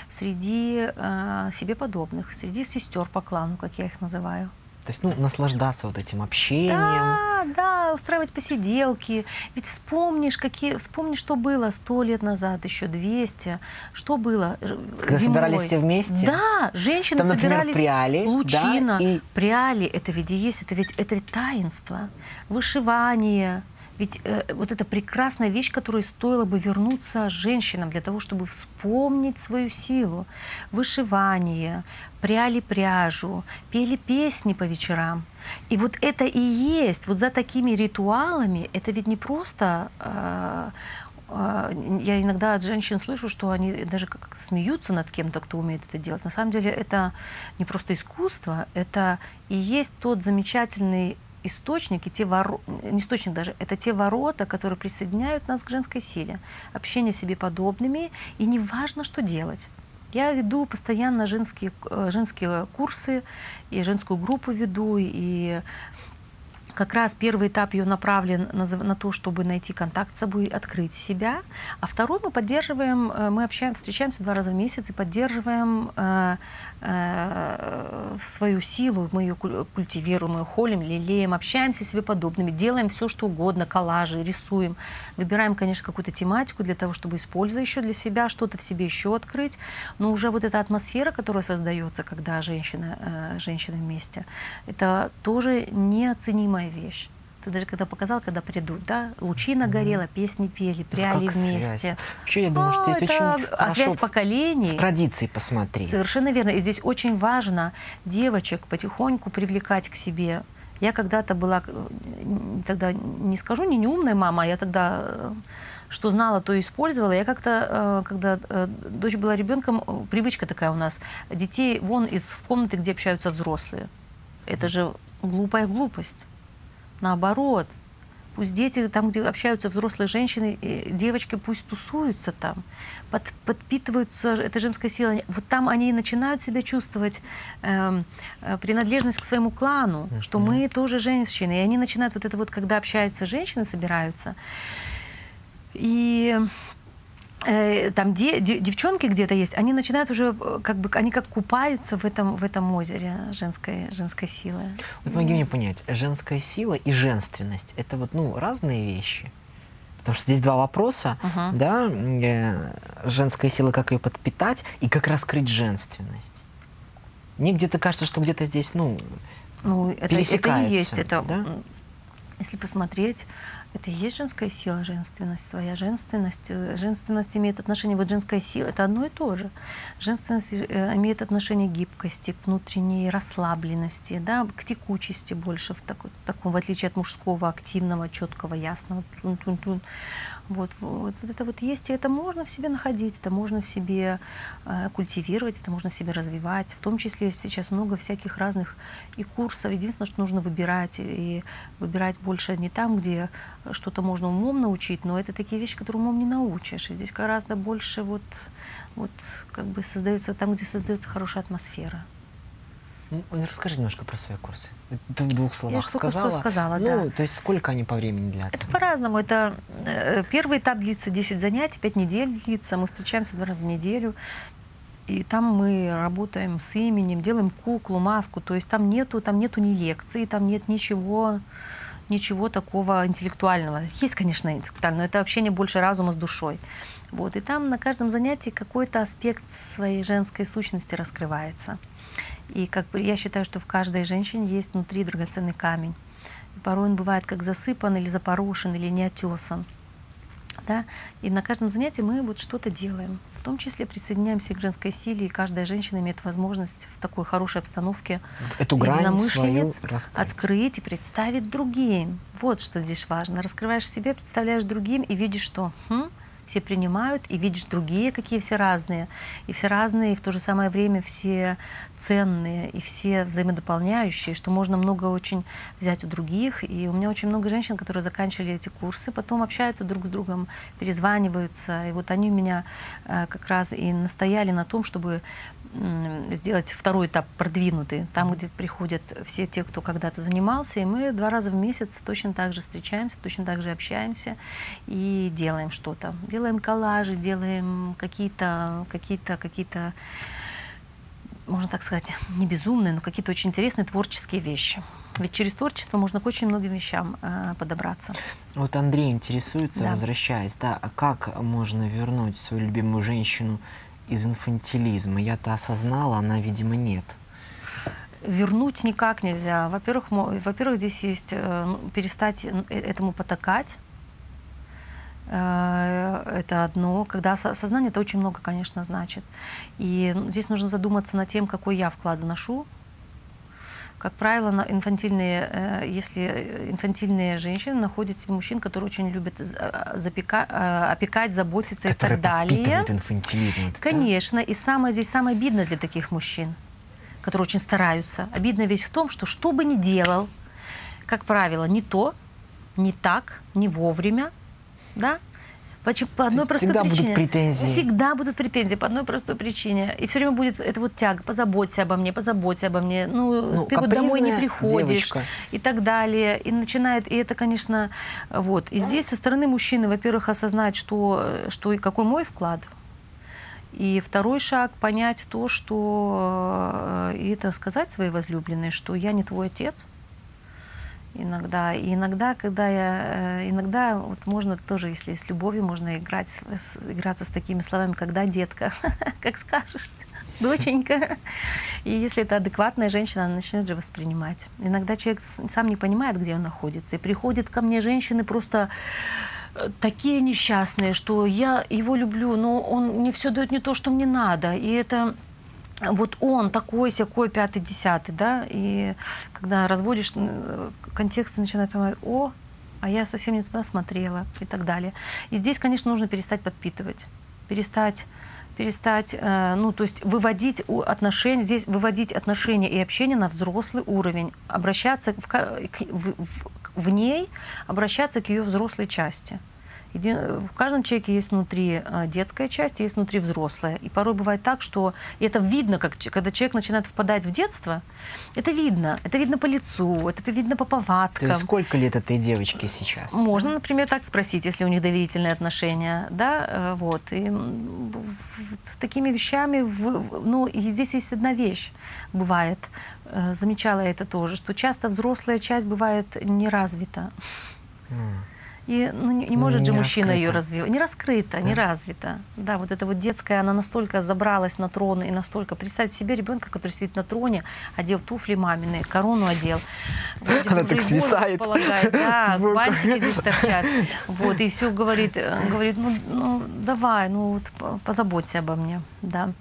Среди э, себе подобных, среди сестер по клану, как я их называю. То есть, ну, наслаждаться вот этим общением. Да, да, устраивать посиделки. Ведь вспомнишь, какие, вспомни, что было сто лет назад, еще 200. Что было Когда зимой. собирались все вместе? Да, женщины Там, например, собирались. пряли, лучина, да, и... пряли. Это ведь и есть, это ведь, это ведь таинство. Вышивание, Ведь э, вот эта прекрасная вещь, которой стоило бы вернуться женщинам для того, чтобы вспомнить свою силу. Вышивание, пряли пряжу, пели песни по вечерам. И вот это и есть, вот за такими ритуалами, это ведь не просто э, э, я иногда от женщин слышу, что они даже как смеются над кем-то, кто умеет это делать. На самом деле это не просто искусство, это и есть тот замечательный источник, и те воро... не источник даже, это те ворота, которые присоединяют нас к женской силе. Общение с себе подобными, и не важно, что делать. Я веду постоянно женские, э, женские курсы, и женскую группу веду, и как раз первый этап ее направлен на, на то, чтобы найти контакт с собой, открыть себя. А второй мы поддерживаем, э, мы общаемся, встречаемся два раза в месяц и поддерживаем э, свою силу, мы ее культивируем, мы ее холим, лелеем, общаемся с себе подобными, делаем все, что угодно, коллажи, рисуем. Выбираем, конечно, какую-то тематику для того, чтобы, используя еще для себя, что-то в себе еще открыть. Но уже вот эта атмосфера, которая создается, когда женщина, э, женщины вместе, это тоже неоценимая вещь. Ты даже когда показал, когда придут, да, лучина горела, песни пели, пряли вместе. Связь. Вообще, я думаю, а, что здесь это, очень а связь поколений. В традиции посмотреть. Совершенно верно. И здесь очень важно девочек потихоньку привлекать к себе. Я когда-то была, э, тогда не скажу, не неумная мама, а я тогда э, что знала, то использовала. Я как-то, э, когда дочь была ребенком, привычка такая у нас, детей вон из комнаты, где общаются взрослые. Это же глупая глупость. Наоборот, пусть дети, там, где общаются взрослые женщины, девочки пусть тусуются там, под, подпитываются этой женской силой. Вот там они и начинают себя чувствовать эм, э, принадлежность к своему клану, mm-hmm. что мы тоже женщины. И они начинают вот это вот, когда общаются женщины, собираются. И Э, там де, де, девчонки где-то есть, они начинают уже э, как бы они как купаются в этом в этом озере женской женской силы. Вот помоги мне понять, женская сила и женственность это вот ну разные вещи. Потому что здесь два вопроса, uh-huh. да, э, женская сила, как ее подпитать и как раскрыть женственность. Мне где-то кажется, что где-то здесь, ну, ну это, это и есть, это, да? если посмотреть это и есть женская сила, женственность, своя женственность. Э, женственность имеет отношение, вот женская сила, это одно и то же. Женственность э, имеет отношение к гибкости, к внутренней расслабленности, да, к текучести больше, в, такой, в таком, в отличие от мужского, активного, четкого, ясного. Тун -тун -тун. Вот, вот, вот это вот есть, и это можно в себе находить, это можно в себе э, культивировать, это можно в себе развивать. В том числе сейчас много всяких разных и курсов. Единственное, что нужно выбирать, и выбирать больше не там, где что-то можно умом научить, но это такие вещи, которые умом не научишь. И здесь гораздо больше вот, вот как бы создается там, где создается хорошая атмосфера. Расскажи немножко про свои курсы. Ты в двух словах Я сказала. Что сказала, ну, да. То есть сколько они по времени длятся? Это по-разному. Это э, первый этап длится 10 занятий, 5 недель длится. Мы встречаемся два раза в неделю. И там мы работаем с именем, делаем куклу, маску. То есть там нету, там нету ни лекций, там нет ничего, ничего такого интеллектуального. Есть, конечно, интеллектуальное, но это общение больше разума с душой. Вот. И там на каждом занятии какой-то аспект своей женской сущности раскрывается. И как бы я считаю, что в каждой женщине есть внутри драгоценный камень. И порой он бывает как засыпан или запорошен, или не отесан. Да? И на каждом занятии мы вот что-то делаем. В том числе присоединяемся к женской силе, и каждая женщина имеет возможность в такой хорошей обстановке Эту единомышленниц открыть и представить другим. Вот что здесь важно. Раскрываешь себя, представляешь другим и видишь, что хм, все принимают, и видишь другие, какие все разные. И все разные, и в то же самое время все ценные, и все взаимодополняющие, что можно много очень взять у других. И у меня очень много женщин, которые заканчивали эти курсы, потом общаются друг с другом, перезваниваются. И вот они у меня э, как раз и настояли на том, чтобы сделать второй этап продвинутый, там, где приходят все те, кто когда-то занимался, и мы два раза в месяц точно так же встречаемся, точно так же общаемся и делаем что-то. Делаем коллажи, делаем какие-то, какие-то, какие-то, можно так сказать, не безумные, но какие-то очень интересные творческие вещи. Ведь через творчество можно к очень многим вещам э, подобраться. Вот Андрей интересуется, да. возвращаясь, да, а как можно вернуть свою любимую женщину из инфантилизма? Я-то осознала, она, видимо, нет. Вернуть никак нельзя. Во-первых, во-первых, здесь есть э, ну, перестать э, этому потакать, Э, это одно. Когда сознание, это очень много, конечно, значит. И здесь нужно задуматься над тем, какой я вклад вношу. Как правило, инфантильные, э, если инфантильные женщины находят себе мужчин, которые очень любят э, запека, опекать, заботиться которые и так далее. инфантилизм. Конечно. Да? И самое здесь самое обидное для таких мужчин, которые очень стараются. Обидно ведь в том, что что бы ни делал, как правило, не то, не так, не вовремя, да? Почему? По одной простой всегда причине. Будут претензии. Всегда будут претензии по одной простой причине. И все время будет это вот тяга, позаботься обо мне, позаботься обо мне. Ну, ну ты вот домой не приходишь. Девочка. И так далее. И начинает, и это, конечно, вот. И здесь со стороны мужчины, во-первых, осознать, что, что и какой мой вклад. И второй шаг – понять то, что, э, и это сказать своей возлюбленной, что я не твой отец – иногда. И иногда, когда я, э, иногда вот можно тоже, если с любовью, можно играть, с, играться с такими словами, когда детка, как скажешь, доченька. И если это адекватная женщина, она начнет же воспринимать. Иногда человек сам не понимает, где он находится. И приходят ко мне женщины просто э, такие несчастные, что я его люблю, но он мне все дает не то, что мне надо. И это вот он такой, всякой, пятый, десятый, да, и когда разводишь контексты, начинают понимать, о, а я совсем не туда смотрела и так далее. И здесь, конечно, нужно перестать подпитывать, перестать перестать, э, ну, то есть выводить отношения, здесь выводить отношения и общение на взрослый уровень, обращаться в, в, в, в ней, обращаться к ее взрослой части. В каждом человеке есть внутри а, детская часть, есть внутри взрослая. И порой бывает так, что и это видно, как, когда человек начинает впадать в детство, это видно. Это видно по лицу, это видно по повадкам. То есть сколько лет этой девочке сейчас? Можно, например, так спросить, если у них доверительные отношения. Да? Э, вот. И с такими вещами, ну, и здесь есть одна вещь, бывает, э, замечала это тоже, что часто взрослая часть бывает не развита. Mm. И ну, не, не может не же мужчина ее развивать. Не раскрыто, да. не развито. Да, вот эта вот детская, она настолько забралась на трон и настолько... Представьте себе ребенка, который сидит на троне, одел туфли маминые, корону одел. Вроде она так свисает. Да, бантики здесь торчат. Вот, и все говорит, э, говорит, ну, ну давай, ну вот, позаботься обо мне. Да.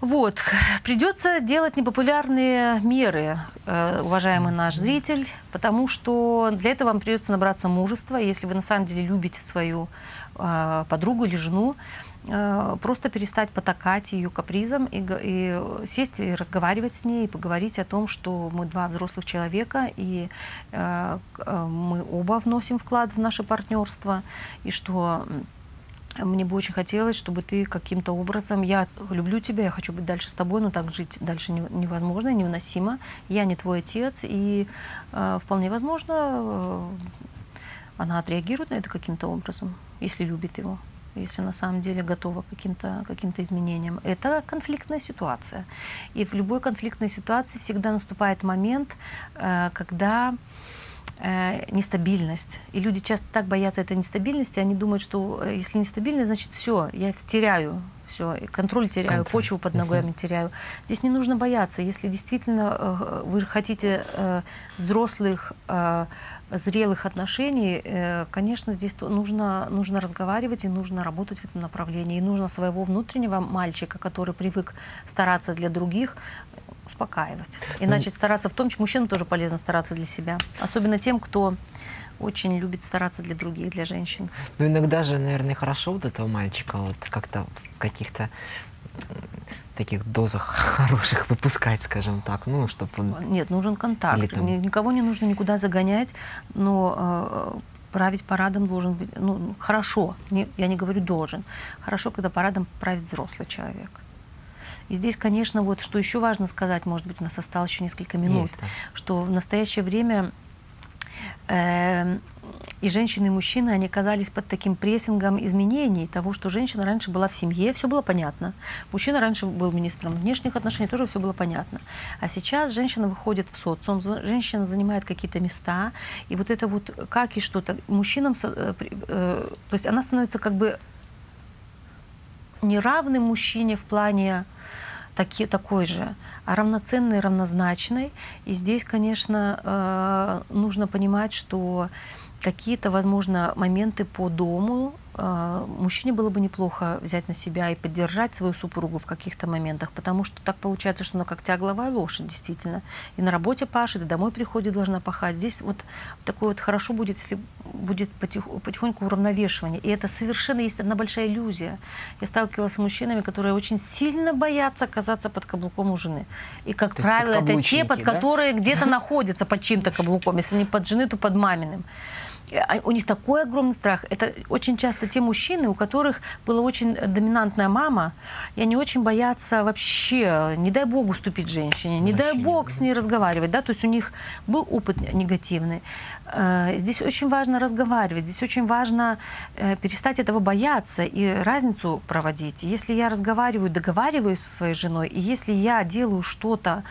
Вот, придется делать непопулярные меры, э, уважаемый наш зритель, потому что для этого вам придется набраться мужества, если вы на самом деле любите свою э, подругу или жену, э, просто перестать потакать ее капризом и, и сесть и разговаривать с ней, и поговорить о том, что мы два взрослых человека, и мы оба вносим вклад в наше партнерство, и что мне бы очень хотелось, чтобы ты каким-то образом, я люблю тебя, я хочу быть дальше с тобой, но так жить дальше невозможно, невыносимо. Я не твой отец, и э, вполне возможно, э, она отреагирует на это каким-то образом, если любит его, если на самом деле готова к каким-то каким изменениям. Это конфликтная ситуация. И в любой конфликтной ситуации всегда наступает момент, э, когда э, нестабильность. И люди часто так боятся этой нестабильности, они думают, что э, если нестабильность, значит все, я теряю все, контроль теряю, контроль. почву под ногами uh-huh. теряю. Здесь не нужно бояться. Если действительно э, вы хотите э, взрослых, э, зрелых отношений, э, конечно, здесь нужно, нужно разговаривать и нужно работать в этом направлении. И нужно своего внутреннего мальчика, который привык стараться для других, успокаивать. И начать стараться в том, чему мужчинам тоже полезно стараться для себя. Особенно тем, кто очень любит стараться для других, для женщин. Ну, иногда же, наверное, хорошо вот этого мальчика вот как-то в каких-то таких дозах хороших выпускать, скажем так, ну, чтобы он... Нет, нужен контакт. там... Никого не нужно никуда загонять, но э, править парадом должен быть, ну, хорошо, не, я не говорю должен, хорошо, когда парадом правит взрослый человек. И здесь, конечно, вот что еще важно сказать, может быть, у нас осталось еще несколько минут, Есть, да. что в настоящее время э, и женщины, и мужчины, они оказались под таким прессингом изменений того, что женщина раньше была в семье, все было понятно. Мужчина раньше был министром внешних отношений, тоже все было понятно. А сейчас женщина выходит в социум, женщина занимает какие-то места, и вот это вот как и что-то, мужчинам, э, э, то есть она становится как бы неравным мужчине в плане таки, такой же, а равноценный, равнозначный. И здесь, конечно, э, нужно понимать, что какие-то, возможно, моменты по дому, мужчине было бы неплохо взять на себя и поддержать свою супругу в каких-то моментах, потому что так получается, что она как тягловая лошадь, действительно. И на работе пашет, и домой приходит, должна пахать. Здесь вот такое вот хорошо будет, если будет потихоньку, потихоньку уравновешивание. И это совершенно есть одна большая иллюзия. Я сталкивалась с мужчинами, которые очень сильно боятся оказаться под каблуком у жены. И, как То правило, это те, под да? которые где-то находятся под чьим-то каблуком. Если не под жены, то под маминым. И, а, У них такой огромный страх. Это очень часто те мужчины, у которых была очень доминантная мама, и они очень боятся вообще, не дай бог, уступить женщине, не дай бог с ней разговаривать. Да? То есть у них был опыт негативный. Э, Здесь очень важно разговаривать, здесь очень важно э, перестать этого бояться и разницу проводить. Если я разговариваю, договариваюсь со своей женой, и если я делаю что-то,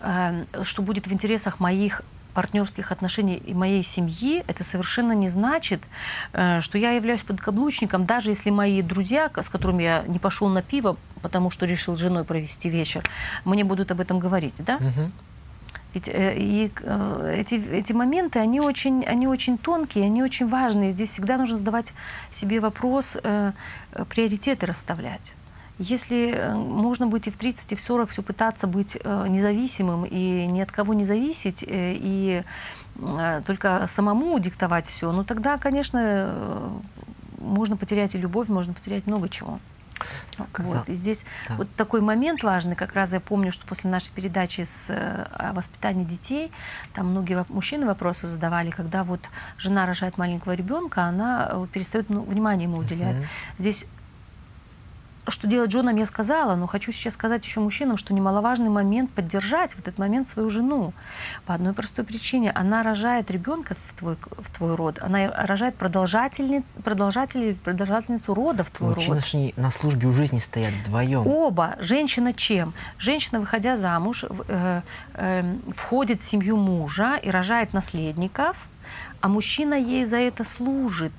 э, что будет в интересах моих партнерских отношений и моей семьи, это совершенно не значит, э, что я являюсь подкаблучником, даже если мои друзья, с которыми я не пошел на пиво, потому что решил с женой провести вечер, мне будут об этом говорить, да? Ведь э, и э, эти, эти моменты, они очень, они очень тонкие, они очень важные. Здесь всегда нужно задавать себе вопрос, приоритеты расставлять. Если э, можно быть и в 30, и в 40 все пытаться быть э, независимым и ни от кого не зависеть, э, и только самому диктовать все, ну тогда, конечно, можно потерять и любовь, можно потерять много чего. Вот. И здесь да. вот такой момент важный. Как раз я помню, что после нашей передачи с, о воспитании детей, там многие мужчины вопросы задавали, когда вот жена рожает маленького ребенка, она перестает ну, внимание ему уделять. Мгм. Здесь что делать женам, я сказала, но хочу сейчас сказать еще мужчинам, что немаловажный момент поддержать в этот момент свою жену. По одной простой причине. Она рожает ребенка в твой, в твой род, она рожает продолжательниц, продолжателей, продолжательницу рода в твой род. Мужчины ж не- на службе у жизни стоят вдвоем. Оба. Женщина чем? Женщина, выходя замуж, э, э, входит в семью мужа и рожает наследников, а мужчина ей за это служит.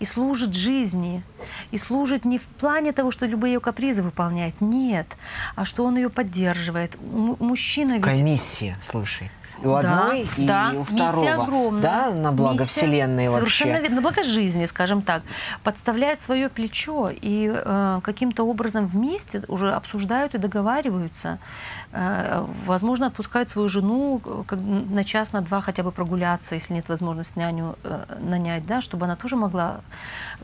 И служит жизни. И служит не в плане того, что любые ее капризы выполняет. Нет. А что он ее поддерживает. М- мужчина ведь... Комиссия, слушай. И у Да, одной, и да, у миссия второго. огромная. Да, на благо Миссия Вселенной Совершенно вообще. верно, на благо жизни, скажем так. Подставляет свое плечо и э, каким-то образом вместе уже обсуждают и договариваются. Э, возможно, отпускают свою жену э, как на час, на два хотя бы прогуляться, если нет возможности няню э, нанять, да, чтобы она тоже могла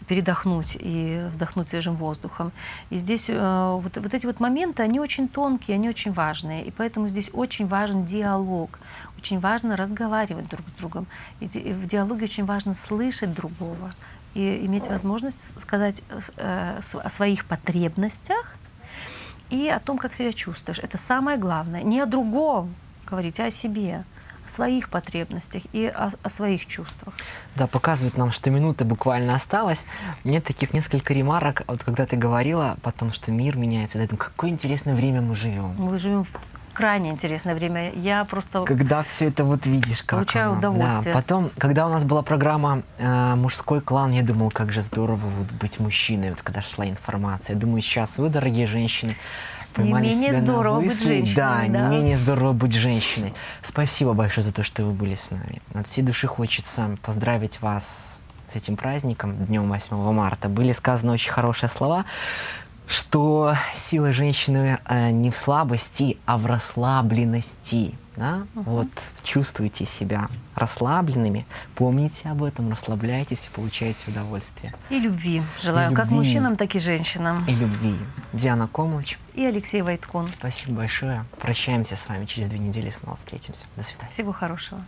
передохнуть и вздохнуть свежим воздухом. И здесь э, вот, вот эти вот моменты, они очень тонкие, они очень важные. И поэтому здесь очень важен диалог. Очень важно разговаривать друг с другом. И в диалоге очень важно слышать другого и иметь возможность сказать э, с- о своих потребностях и о том, как себя чувствуешь. Это самое главное. Не о другом говорить, а о себе, о своих потребностях и о, о своих чувствах. Да, показывает нам, что минута буквально осталась. Мне таких несколько ремарок, вот когда ты говорила потом, что мир меняется, думаю, какое интересное время мы живем. Мы живем в крайне интересное время. Я просто Когда все это вот видишь, как Получаю оно. удовольствие. Да. Потом, когда у нас была программа э, «Мужской клан», я думал, как же здорово вот быть мужчиной, вот когда шла информация. Я думаю, сейчас вы, дорогие женщины, поймали менее себя на здорово быть мысли. женщиной, Да, да. не менее здорово быть женщиной. Спасибо большое за то, что вы были с нами. От всей души хочется поздравить вас с этим праздником, днем 8 марта. Были сказаны очень хорошие слова, что сила женщины э, не в слабости, а в расслабленности. Да? Вот чувствуйте себя расслабленными, помните об этом, расслабляйтесь и получайте удовольствие. и любви желаю как любви. мужчинам, так и женщинам. И любви. Диана Комович, И Алексей Войткун. спасибо большое. Прощаемся с вами через две недели, снова встретимся. До свидания. Всего хорошего.